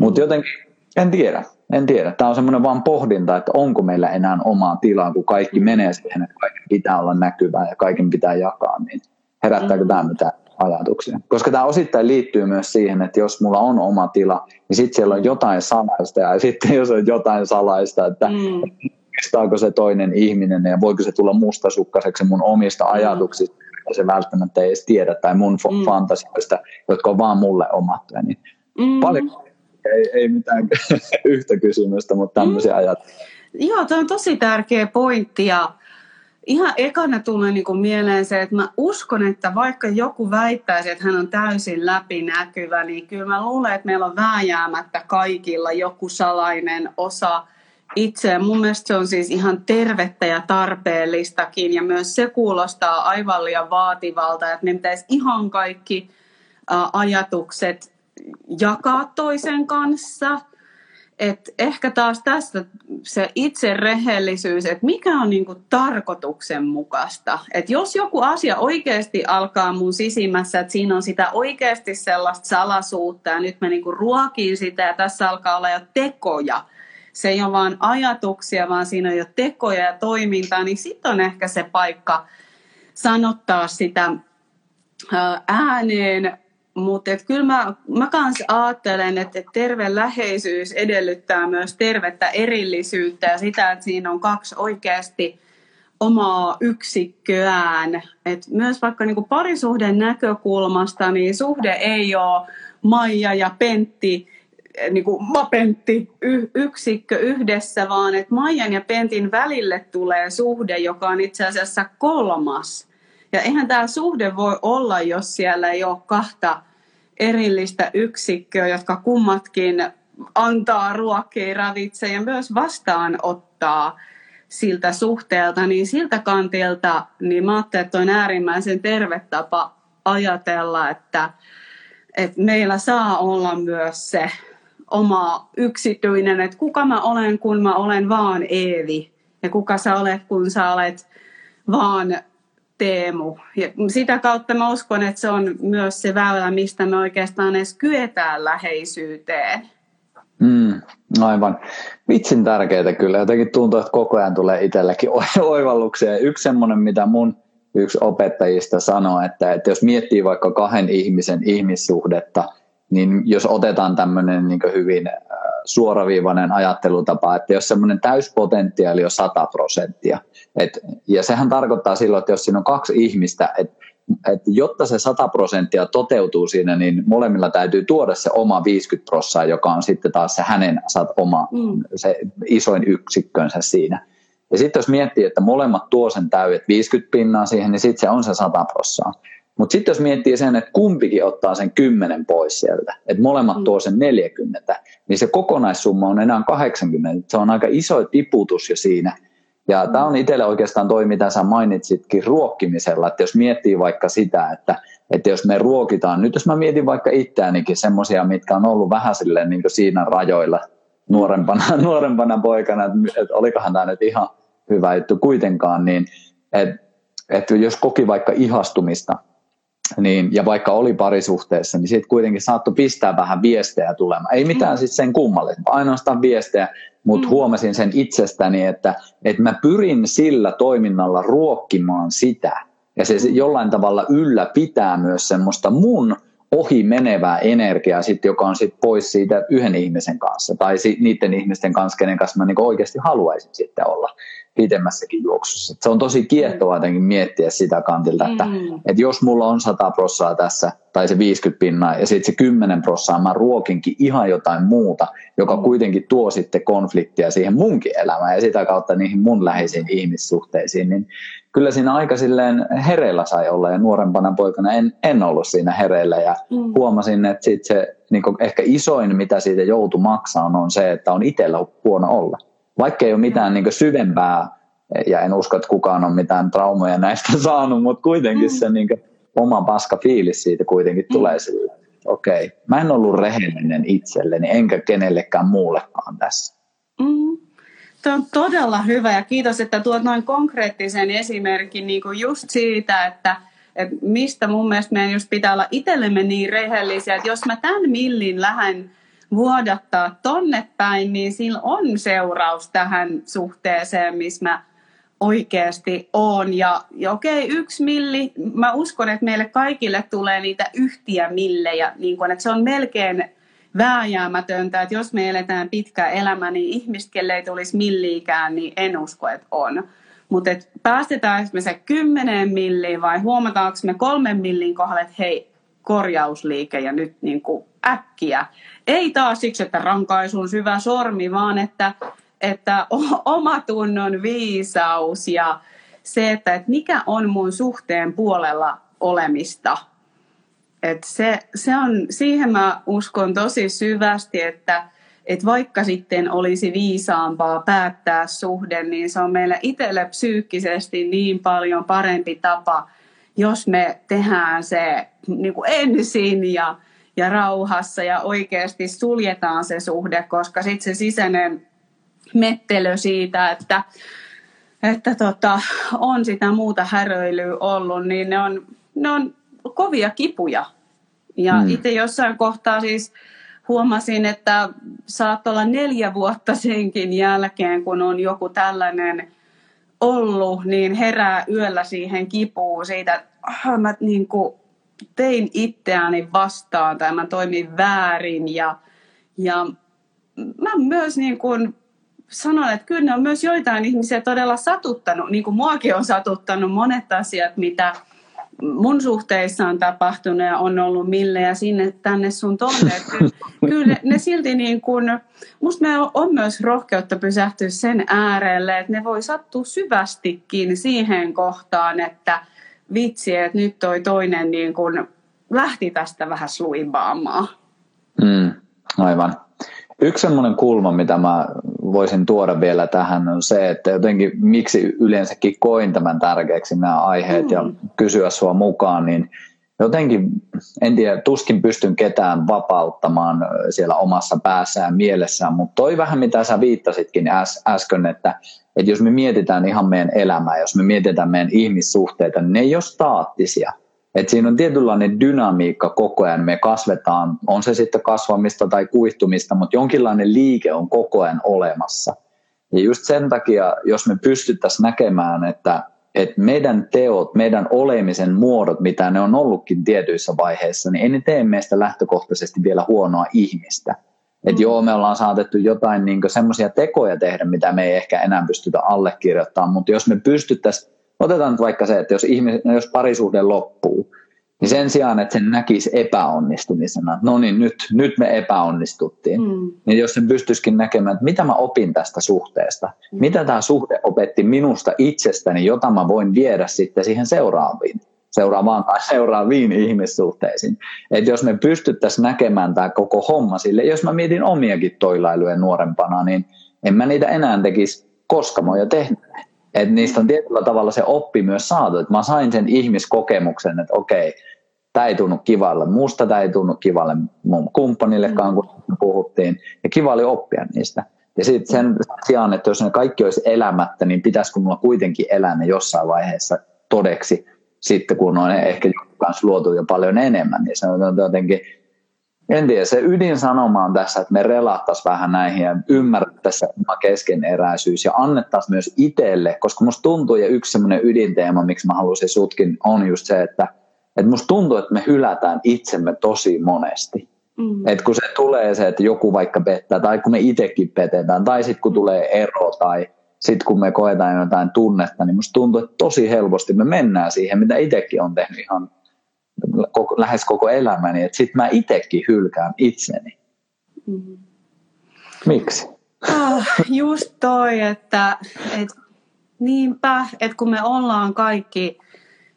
Mutta jotenkin, en tiedä, en tiedä. Tämä on semmoinen vaan pohdinta, että onko meillä enää omaa tilaa, kun kaikki menee siihen, että kaiken pitää olla näkyvää ja kaiken pitää jakaa, niin herättääkö mm. tämä mitään ajatuksia. Koska tämä osittain liittyy myös siihen, että jos mulla on oma tila, niin sitten siellä on jotain salaista ja sitten jos on jotain salaista, että mm. se toinen ihminen ja voiko se tulla mustasukkaiseksi mun omista mm. ajatuksista, ja se välttämättä ei edes tiedä, tai mun mm. fantasioista, jotka on vaan mulle omattuja. Niin mm. Paljon ei, ei mitään [laughs] yhtä kysymystä, mutta tämmöisiä mm. ajatuksia. Joo, tämä on tosi tärkeä pointti ja ihan ekana tulee niin kuin mieleen se, että mä uskon, että vaikka joku väittäisi, että hän on täysin läpinäkyvä, niin kyllä mä luulen, että meillä on vääjäämättä kaikilla joku salainen osa itse. Mun mielestä se on siis ihan tervettä ja tarpeellistakin ja myös se kuulostaa aivan liian vaativalta, että me pitäisi ihan kaikki ajatukset jakaa toisen kanssa – et ehkä taas tässä se itse rehellisyys, että mikä on niinku tarkoituksenmukaista. Että jos joku asia oikeasti alkaa mun sisimmässä, että siinä on sitä oikeasti sellaista salasuutta ja nyt mä niinku ruokin sitä ja tässä alkaa olla jo tekoja. Se ei ole vaan ajatuksia, vaan siinä on jo tekoja ja toimintaa, niin sitten on ehkä se paikka sanottaa sitä ääneen mutta kyllä mä, mä kans ajattelen, että terve läheisyys edellyttää myös tervettä erillisyyttä ja sitä, että siinä on kaksi oikeasti omaa yksikköään. Et myös vaikka niinku parisuhden näkökulmasta, niin suhde ei ole Maija ja Pentti, niin kuin Pentti y- yksikkö yhdessä, vaan että Maijan ja Pentin välille tulee suhde, joka on itse asiassa kolmas. Ja eihän tämä suhde voi olla, jos siellä ei ole kahta erillistä yksikköä, jotka kummatkin antaa ruokkia, ravitsee ja myös vastaanottaa siltä suhteelta, niin siltä kantilta niin mä että on äärimmäisen terve tapa ajatella, että, että meillä saa olla myös se oma yksityinen, että kuka mä olen, kun mä olen vaan Eevi. Ja kuka sä olet, kun sä olet vaan Teemu. Ja sitä kautta mä uskon, että se on myös se väylä, mistä me oikeastaan edes kyetään läheisyyteen. Mm, aivan. Vitsin tärkeää kyllä. Jotenkin tuntuu, että koko ajan tulee itselläkin [laughs] oivalluksia. Yksi semmoinen, mitä mun yksi opettajista sanoi, että, että jos miettii vaikka kahden ihmisen ihmissuhdetta, niin jos otetaan tämmöinen niin hyvin äh, suoraviivainen ajattelutapa, että jos semmoinen täyspotentiaali on 100 prosenttia, et, ja sehän tarkoittaa silloin, että jos siinä on kaksi ihmistä, että et jotta se 100 prosenttia toteutuu siinä, niin molemmilla täytyy tuoda se oma 50 prosenttia, joka on sitten taas se hänen oma mm. se isoin yksikkönsä siinä. Ja sitten jos miettii, että molemmat tuo sen täydet 50 pinnaa siihen, niin sitten se on se 100 prosenttia. Mutta sitten jos miettii sen, että kumpikin ottaa sen 10 pois sieltä, että molemmat mm. tuo sen 40, niin se kokonaissumma on enää 80. Se on aika iso tiputus jo siinä. Ja mm. tämä on itselle oikeastaan toi, mitä sä mainitsitkin ruokkimisella, että jos miettii vaikka sitä, että, että jos me ruokitaan, nyt jos mä mietin vaikka itseänikin semmoisia, mitkä on ollut vähän silleen niin siinä rajoilla nuorempana, [laughs] nuorempana poikana, että, että olikohan tämä nyt ihan hyvä juttu kuitenkaan, niin että, että jos koki vaikka ihastumista, niin, ja vaikka oli parisuhteessa, niin sitten kuitenkin saattoi pistää vähän viestejä tulemaan. Ei mitään mm. siis sen kummallista, ainoastaan viestejä, mutta mm. huomasin sen itsestäni, että, että mä pyrin sillä toiminnalla ruokkimaan sitä. Ja se jollain tavalla ylläpitää myös semmoista mun ohi menevää energiaa, sit, joka on sit pois siitä yhden ihmisen kanssa tai si, niiden ihmisten kanssa, kenen kanssa mä niin oikeasti haluaisin sitten olla pitemmässäkin juoksussa. Se on tosi kiehtovaa jotenkin miettiä sitä kantilta, että, mm. että jos mulla on 100 prossaa tässä tai se 50 pinnaa ja sitten se 10 prossaa mä ruokinkin ihan jotain muuta, joka mm. kuitenkin tuo sitten konfliktia siihen munkin elämään ja sitä kautta niihin mun läheisiin ihmissuhteisiin, niin kyllä siinä aika silleen hereillä sai olla ja nuorempana poikana en, en ollut siinä hereillä ja mm. huomasin, että sit se niin ehkä isoin, mitä siitä joutui maksamaan, on se, että on itsellä huono olla vaikka ei ole mitään niin syvempää, ja en usko, että kukaan on mitään traumoja näistä [laughs] saanut, mutta kuitenkin mm. se niin oma paska fiilis siitä kuitenkin mm. tulee sille. Okei, okay, mä en ollut rehellinen itselleni, enkä kenellekään muullekaan tässä. Mm. Tämä on todella hyvä ja kiitos, että tuot noin konkreettisen esimerkin niin kuin just siitä, että, että mistä mun mielestä meidän just pitää olla itsellemme niin rehellisiä, että jos mä tämän millin lähden vuodattaa tonne päin, niin sillä on seuraus tähän suhteeseen, missä mä oikeasti on. Ja, ja okei, yksi milli, mä uskon, että meille kaikille tulee niitä yhtiä millejä, niin kun, että se on melkein vääjäämätöntä, että jos me eletään pitkä elämä, niin ihmiset, kelle ei tulisi milliikään, niin en usko, että on. Mutta päästetäänkö me se kymmeneen milliin vai huomataanko me kolmen millin kohdalla, että hei, korjausliike ja nyt niin äkkiä. Ei taas siksi, että rankaisun syvä sormi, vaan että, että oma tunnon viisaus ja se, että, että mikä on mun suhteen puolella olemista. Et se, se on, siihen mä uskon tosi syvästi, että, että vaikka sitten olisi viisaampaa päättää suhde, niin se on meille itselle psyykkisesti niin paljon parempi tapa, jos me tehdään se niin kuin ensin ja, ja rauhassa ja oikeasti suljetaan se suhde, koska sitten se sisäinen mettelö siitä, että, että tota, on sitä muuta häröilyä ollut, niin ne on, ne on kovia kipuja. Ja mm. itse jossain kohtaa siis huomasin, että saat olla neljä vuotta senkin jälkeen, kun on joku tällainen ollut, niin herää yöllä siihen kipuun siitä, että ah, mä niin kuin tein itseäni vastaan tai mä toimin väärin ja, ja mä myös niin kuin sanon, että kyllä ne on myös joitain ihmisiä todella satuttanut, niin kuin muakin on satuttanut monet asiat, mitä mun suhteissa on tapahtunut ja on ollut mille ja sinne tänne sun tonne. Kyllä, [laughs] kyllä ne, ne silti niin kuin, musta me on myös rohkeutta pysähtyä sen äärelle, että ne voi sattua syvästikin siihen kohtaan, että vitsi, että nyt toi toinen niin kuin lähti tästä vähän sluibaamaan. Mm, aivan. Yksi sellainen kulma, mitä mä voisin tuoda vielä tähän, on se, että jotenkin miksi yleensäkin koin tämän tärkeäksi nämä aiheet mm. ja kysyä sua mukaan, niin jotenkin, en tiedä, tuskin pystyn ketään vapauttamaan siellä omassa päässään ja mielessään, mutta toi vähän mitä sä viittasitkin äs, äsken, että, että jos me mietitään ihan meidän elämää, jos me mietitään meidän ihmissuhteita, niin ne ei ole staattisia – et siinä on tietynlainen dynamiikka koko ajan, me kasvetaan, on se sitten kasvamista tai kuihtumista, mutta jonkinlainen liike on koko ajan olemassa. Ja just sen takia, jos me pystyttäisiin näkemään, että, että meidän teot, meidän olemisen muodot, mitä ne on ollutkin tietyissä vaiheissa, niin ei ne tee meistä lähtökohtaisesti vielä huonoa ihmistä. Että joo, me ollaan saatettu jotain niin semmoisia tekoja tehdä, mitä me ei ehkä enää pystytä allekirjoittamaan, mutta jos me pystyttäisiin Otetaan nyt vaikka se, että jos, ihmis, jos parisuhde loppuu, niin sen sijaan, että sen näkisi epäonnistumisena, no niin nyt, nyt me epäonnistuttiin, mm. niin jos sen pystyisikin näkemään, että mitä mä opin tästä suhteesta, mm. mitä tämä suhde opetti minusta itsestäni, jota mä voin viedä sitten siihen seuraaviin, seuraavaan tai seuraaviin ihmissuhteisiin. Että jos me pystyttäisiin näkemään tämä koko homma sille, jos mä mietin omiakin toilailuja nuorempana, niin en mä niitä enää tekisi, koska mä oon jo tehnyt että niistä on tietyllä tavalla se oppi myös saatu. Että mä sain sen ihmiskokemuksen, että okei, tämä ei tunnu kivalle musta, tämä ei tunnu kivalle mun kumppanillekaan, kun puhuttiin. Ja kiva oli oppia niistä. Ja sitten sen sijaan, että jos ne kaikki olisi elämättä, niin pitäisikö mulla kuitenkin elää ne jossain vaiheessa todeksi, sitten kun on ehkä kanssa luotu jo paljon enemmän, niin se on jotenkin en tiedä, se ydinsanoma on tässä, että me relattaisiin vähän näihin ja ymmärrettäisiin oma keskeneräisyys ja annettaisiin myös itselle, koska musta tuntuu ja yksi semmoinen ydinteema, miksi mä haluaisin sutkin, on just se, että, että musta tuntuu, että me hylätään itsemme tosi monesti. Mm. Et kun se tulee se, että joku vaikka pettää, tai kun me itsekin petetään, tai sitten kun tulee ero, tai sitten kun me koetaan jotain tunnetta, niin musta tuntuu, että tosi helposti me mennään siihen, mitä itsekin on tehnyt ihan koko, lähes koko elämäni, että sitten mä itsekin hylkään itseni. Mm. Miksi? Oh, just toi, että et, niinpä, että kun me ollaan kaikki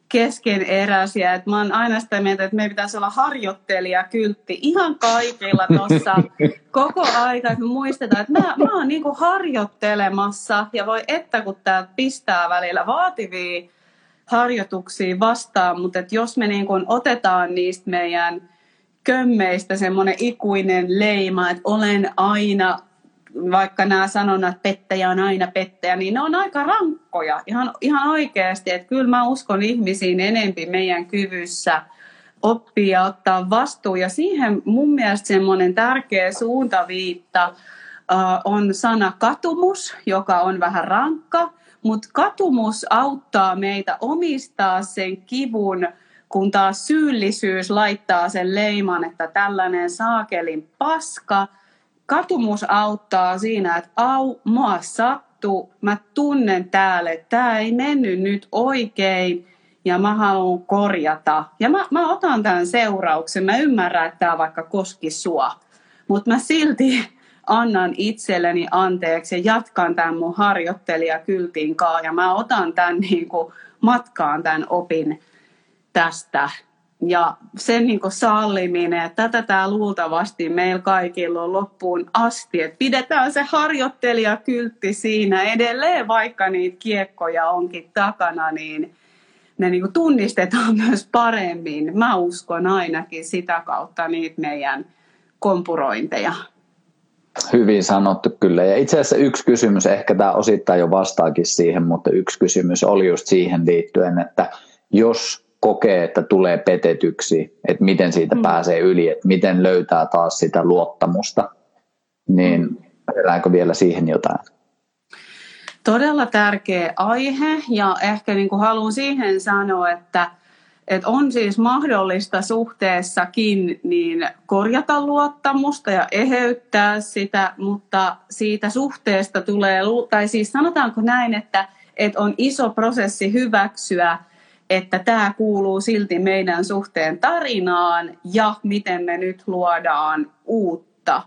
keskeneräisiä, että mä oon aina sitä mieltä, että meidän pitäisi olla harjoittelijakyltti ihan kaikilla tuossa [laughs] koko aika, että me muistetaan, että mä, mä oon niinku harjoittelemassa. Ja voi että kun tää pistää välillä vaativia harjoituksia vastaan, mutta että jos me niin kun otetaan niistä meidän kömmeistä semmoinen ikuinen leima, että olen aina, vaikka nämä sanonnat, pettäjä on aina pettäjä, niin ne on aika rankkoja ihan, ihan oikeasti. Että kyllä mä uskon ihmisiin enempi meidän kyvyssä oppia ottaa vastuu. Ja siihen mun mielestä semmoinen tärkeä suuntaviitta on sana katumus, joka on vähän rankka, mutta katumus auttaa meitä omistaa sen kivun, kun taas syyllisyys laittaa sen leiman, että tällainen saakelin paska. Katumus auttaa siinä, että au, mua sattuu, mä tunnen täällä, että tämä ei mennyt nyt oikein ja mä haluan korjata. Ja mä, mä otan tämän seurauksen, mä ymmärrän, että tämä vaikka koski sua, mutta mä silti annan itselleni anteeksi ja jatkan tämän mun harjoittelijakyltin ja mä otan tämän niin kuin matkaan tämän opin tästä. Ja sen niin kuin salliminen, tätä tämä luultavasti meillä kaikilla on loppuun asti, että pidetään se harjoittelijakyltti siinä edelleen, vaikka niitä kiekkoja onkin takana, niin ne niin kuin tunnistetaan [laughs] myös paremmin. Mä uskon ainakin sitä kautta niitä meidän kompurointeja. Hyvin sanottu kyllä. Ja itse asiassa yksi kysymys, ehkä tämä osittain jo vastaakin siihen, mutta yksi kysymys oli just siihen liittyen, että jos kokee, että tulee petetyksi, että miten siitä mm. pääsee yli, että miten löytää taas sitä luottamusta, niin mm. elääkö vielä siihen jotain? Todella tärkeä aihe ja ehkä niin kuin haluan siihen sanoa, että Et on siis mahdollista suhteessakin niin korjata luottamusta ja eheyttää sitä, mutta siitä suhteesta tulee, tai siis sanotaanko näin, että, että on iso prosessi hyväksyä, että tämä kuuluu silti meidän suhteen tarinaan ja miten me nyt luodaan uutta.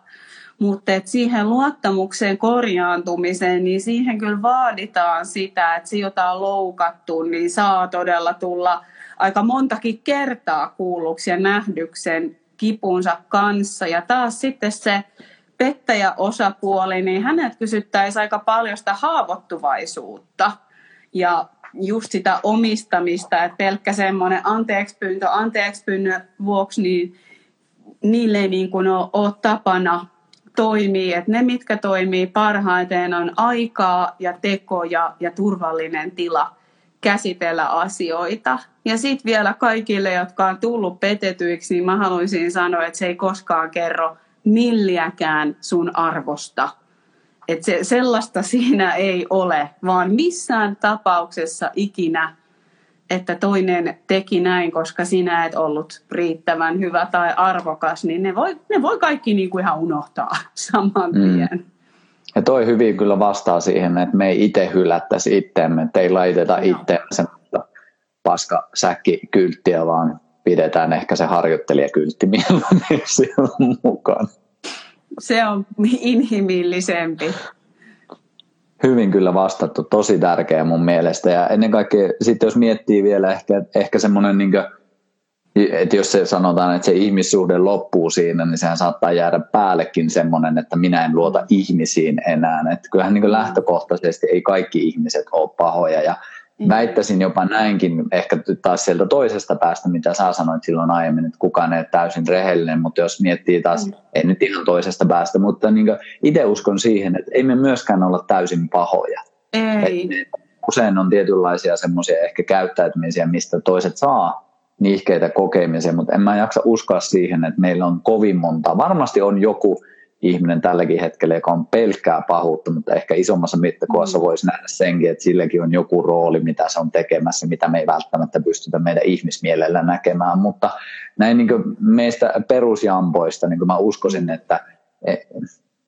Mutta siihen luottamukseen korjaantumiseen, niin siihen kyllä vaaditaan sitä, että se jota on loukattu, niin saa todella tulla aika montakin kertaa kuulluksi ja nähdyksen kipunsa kanssa. Ja taas sitten se pettäjäosapuoli, niin hänet kysyttäisiin aika paljon sitä haavoittuvaisuutta ja just sitä omistamista, että pelkkä semmoinen anteeksi pyyntö, anteeksi pyynnön vuoksi, niin niille ei niin kuin ole, ole tapana toimii, että ne mitkä toimii parhaiten on aikaa ja tekoja ja turvallinen tila käsitellä asioita. Ja sitten vielä kaikille, jotka on tullut petetyiksi, niin mä haluaisin sanoa, että se ei koskaan kerro milliäkään sun arvosta. Että se, sellaista siinä ei ole, vaan missään tapauksessa ikinä, että toinen teki näin, koska sinä et ollut riittävän hyvä tai arvokas, niin ne voi, ne voi kaikki niin kuin ihan unohtaa [laughs] saman mm. tien. Mm. Ja toi hyvin kyllä vastaa siihen, että me ei itse hylättäisi itteemme, että ei laiteta no. itseämme semmoista paska säkkikylttiä, vaan pidetään ehkä se harjoittelijakyltti [laughs] mieluummin siellä mukaan. Se on inhimillisempi. Hyvin kyllä vastattu, tosi tärkeä mun mielestä. Ja ennen kaikkea sitten jos miettii vielä ehkä, ehkä semmoinen niin että jos se sanotaan, että se ihmissuhde loppuu siinä, niin sehän saattaa jäädä päällekin semmoinen, että minä en luota ihmisiin enää. Että kyllähän niin lähtökohtaisesti ei kaikki ihmiset ole pahoja ja. Väittäisin jopa näinkin ehkä taas sieltä toisesta päästä, mitä sä sanoit silloin aiemmin, että kukaan ei ole täysin rehellinen, mutta jos miettii taas, mm. ei nyt ihan toisesta päästä, mutta niin itse uskon siihen, että ei me myöskään olla täysin pahoja. Ei. Et usein on tietynlaisia semmoisia ehkä käyttäytymisiä, mistä toiset saa niihkeitä kokemisia, mutta en mä jaksa uskoa siihen, että meillä on kovin monta. Varmasti on joku ihminen tälläkin hetkellä, joka on pelkkää pahuutta, mutta ehkä isommassa mittakuvassa mm. voisi nähdä senkin, että silläkin on joku rooli, mitä se on tekemässä, mitä me ei välttämättä pystytä meidän ihmismielellä näkemään, mutta näin niin meistä perusjampoista, niin mä uskoisin, että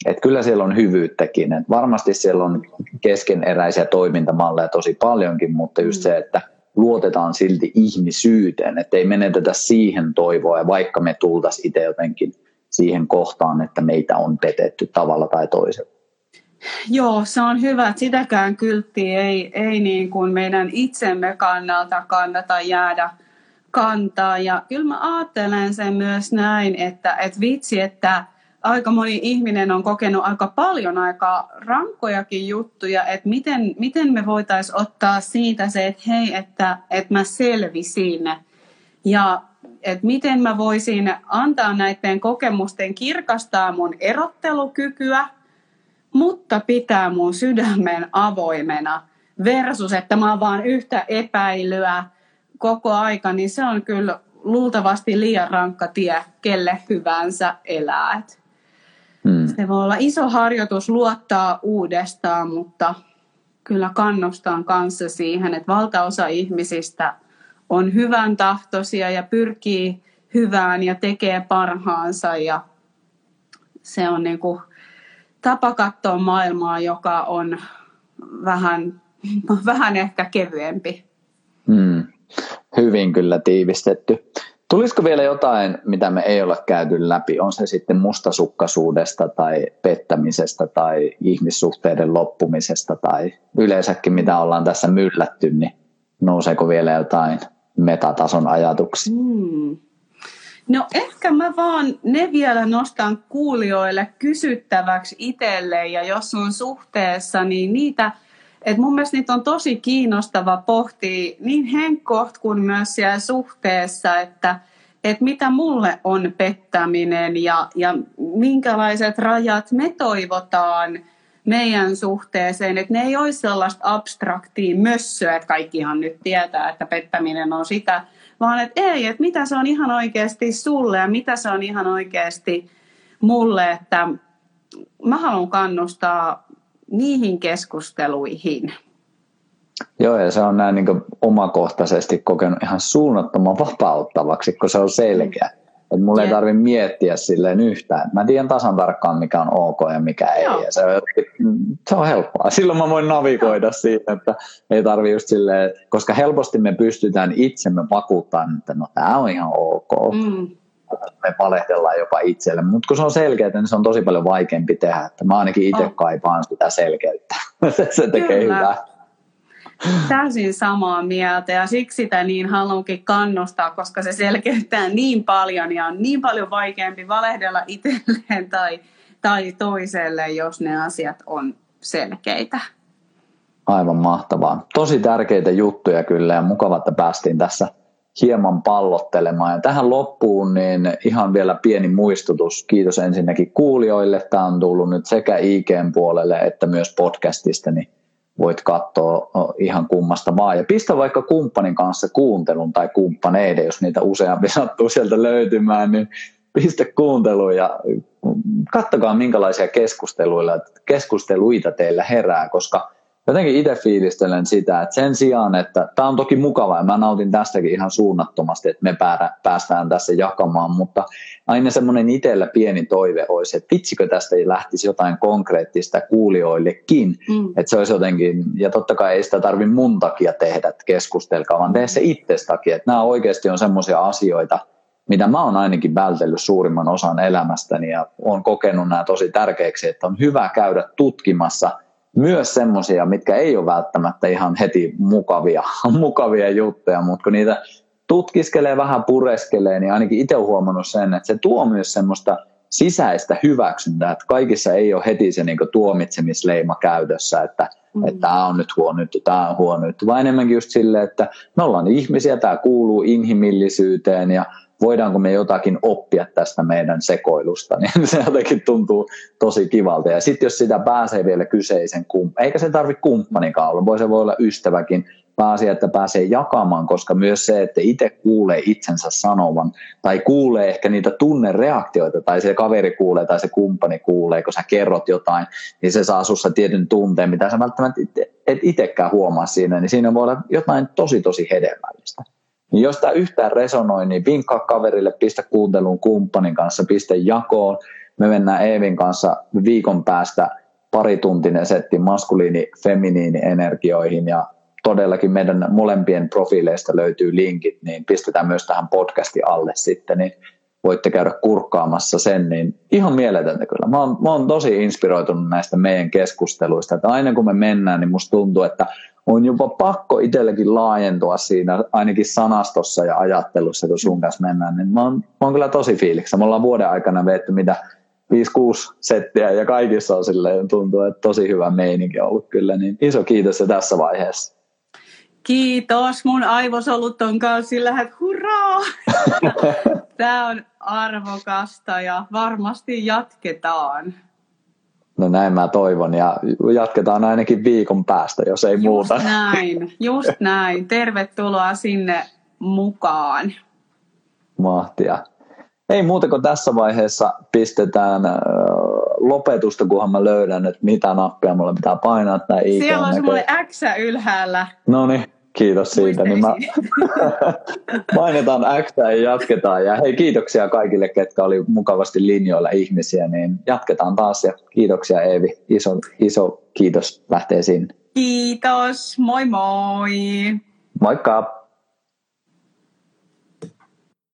et kyllä siellä on hyvyyttäkin. Et varmasti siellä on keskeneräisiä toimintamalleja tosi paljonkin, mutta just mm. se, että luotetaan silti ihmisyyteen, että ei menetetä siihen toivoa, ja vaikka me tultaisiin itse jotenkin siihen kohtaan, että meitä on petetty tavalla tai toisella. Joo, se on hyvä, että sitäkään kylttiä ei, ei niin kuin meidän itsemme kannalta kannata jäädä kantaa. Ja kyllä mä ajattelen sen myös näin, että, että vitsi, että aika moni ihminen on kokenut aika paljon aika rankkojakin juttuja, että miten, miten me voitaisiin ottaa siitä se, että hei, että, että mä selvisin ja että miten mä voisin antaa näiden kokemusten kirkastaa mun erottelukykyä, mutta pitää mun sydämen avoimena versus, että mä oon vaan yhtä epäilyä koko aika, niin se on kyllä luultavasti liian rankka tie kelle hyvänsä elää. Hmm. Se voi olla iso harjoitus luottaa uudestaan, mutta kyllä kannustan kanssa siihen, että valtaosa ihmisistä on hyvän tahtoisia ja pyrkii hyvään ja tekee parhaansa ja se on niin kuin tapa katsoa maailmaa, joka on vähän, [laughs] vähän ehkä kevyempi. Hmm. Hyvin kyllä tiivistetty. Tulisiko vielä jotain, mitä me ei ole käyty läpi? On se sitten mustasukkaisuudesta tai pettämisestä tai ihmissuhteiden loppumisesta tai yleensäkin mitä ollaan tässä myllätty, niin nouseeko vielä jotain metatason ajatuksia? Hmm. No ehkä mä vaan ne vielä nostan kuulijoille kysyttäväksi itselle ja jos on suhteessa, niin niitä, että mun mielestä niitä on tosi kiinnostava pohtia niin henkkoht kuin myös siellä suhteessa, että, että mitä mulle on pettäminen ja, ja minkälaiset rajat me toivotaan meidän suhteeseen, että ne ei olisi sellaista abstraktia mössöä, että kaikkihan nyt tietää, että pettäminen on sitä, vaan että ei, että mitä se on ihan oikeasti sulle ja mitä se on ihan oikeasti mulle, että mä haluan kannustaa niihin keskusteluihin. Joo, ja se on näin niin omakohtaisesti kokenut ihan suunnattoman vapauttavaksi, kun se on selkeä. Että mulla yeah. ei tarvitse miettiä silleen yhtään. Mä tiedän tasan tarkkaan, mikä on ok ja mikä ei. Ja se, on, se on helppoa. [laughs] Silloin mä voin navigoida siitä, että ei tarvi just silleen, koska helposti me pystytään itsemme vakuuttamaan, että no tämä on ihan ok. Mm. Me valehdellaan jopa itselle, mutta kun se on selkeää, niin se on tosi paljon vaikeampi tehdä. Että mä ainakin itse oh. kaipaan sitä selkeyttä. [laughs] se tekee Kyllä. hyvää. Täysin samaa mieltä ja siksi sitä niin haluankin kannustaa, koska se selkeyttää niin paljon ja on niin paljon vaikeampi valehdella itselleen tai, tai toiselle, jos ne asiat on selkeitä. Aivan mahtavaa. Tosi tärkeitä juttuja kyllä ja mukava, että päästiin tässä hieman pallottelemaan. Ja tähän loppuun niin ihan vielä pieni muistutus. Kiitos ensinnäkin kuulijoille. Tämä on tullut nyt sekä IGn puolelle että myös podcastista. Niin voit katsoa ihan kummasta vaan. Ja pistä vaikka kumppanin kanssa kuuntelun tai kumppaneiden, jos niitä useampi [laughs] sattuu sieltä löytymään, niin pistä kuunteluun ja kattokaa minkälaisia keskusteluita, keskusteluita teillä herää, koska jotenkin itse fiilistelen sitä, että sen sijaan, että tämä on toki mukavaa ja mä nautin tästäkin ihan suunnattomasti, että me päästään tässä jakamaan, mutta aina semmoinen itsellä pieni toive olisi, että vitsikö tästä ei lähtisi jotain konkreettista kuulijoillekin, mm. että se olisi jotenkin, ja totta kai ei sitä tarvi mun takia tehdä, että keskustelkaa, vaan tee se itsestä takia, että nämä oikeasti on semmoisia asioita, mitä mä oon ainakin vältellyt suurimman osan elämästäni ja olen kokenut nämä tosi tärkeiksi, että on hyvä käydä tutkimassa – myös semmoisia, mitkä ei ole välttämättä ihan heti mukavia, [laughs] mukavia juttuja, mutta kun niitä tutkiskelee, vähän pureskelee, niin ainakin itse olen huomannut sen, että se tuo myös semmoista sisäistä hyväksyntää, että kaikissa ei ole heti se niin tuomitsemisleima käytössä, että mm. että tämä on nyt huono juttu, tämä on huono juttu, vaan enemmänkin just silleen, että me ollaan ihmisiä, tämä kuuluu inhimillisyyteen ja voidaanko me jotakin oppia tästä meidän sekoilusta, [laughs] niin se jotenkin tuntuu tosi kivalta. Ja sitten jos sitä pääsee vielä kyseisen eikä se tarvitse kumppanikaan olla, voi se voi olla ystäväkin, pääasia, että pääsee jakamaan, koska myös se, että itse kuulee itsensä sanovan tai kuulee ehkä niitä tunnereaktioita tai se kaveri kuulee tai se kumppani kuulee, kun sä kerrot jotain, niin se saa sussa tietyn tunteen, mitä sä välttämättä et itsekään huomaa siinä, niin siinä voi olla jotain tosi tosi hedelmällistä. Niin jos tämä yhtään resonoi, niin vinkkaa kaverille, pistä kuunteluun kumppanin kanssa, piste jakoon. Me mennään Eevin kanssa viikon päästä parituntinen setti maskuliini, feminiini energioihin ja todellakin meidän molempien profiileista löytyy linkit, niin pistetään myös tähän podcastin alle sitten, niin voitte käydä kurkkaamassa sen, niin ihan mieletöntä kyllä. Mä oon, mä oon tosi inspiroitunut näistä meidän keskusteluista, että aina kun me mennään, niin musta tuntuu, että on jopa pakko itsellekin laajentua siinä ainakin sanastossa ja ajattelussa, kun sun kanssa mennään, niin mä oon, mä oon kyllä tosi fiiliksissä. Me ollaan vuoden aikana vetty mitä 5-6 settiä ja kaikissa on silleen, tuntuu, että tosi hyvä meininki ollut kyllä, niin iso kiitos jo tässä vaiheessa. Kiitos, mun aivosolut on kanssa sillä, että hurraa! [laughs] Tämä on arvokasta ja varmasti jatketaan. No näin mä toivon ja jatketaan ainakin viikon päästä, jos ei just muuta. näin, [laughs] just näin. Tervetuloa sinne mukaan. Mahtia. Ei muuta kuin tässä vaiheessa pistetään lopetusta, kunhan mä löydän, että mitä nappia mulle pitää painaa. Tai Siellä on semmoinen X ylhäällä. No niin, Kiitos siitä. Niin mä [laughs] mainitaan X ja jatketaan. Ja hei, kiitoksia kaikille, ketkä oli mukavasti linjoilla ihmisiä. Niin jatketaan taas ja kiitoksia Eevi. Iso, iso kiitos lähtee sinne. Kiitos. Moi moi. Moikka.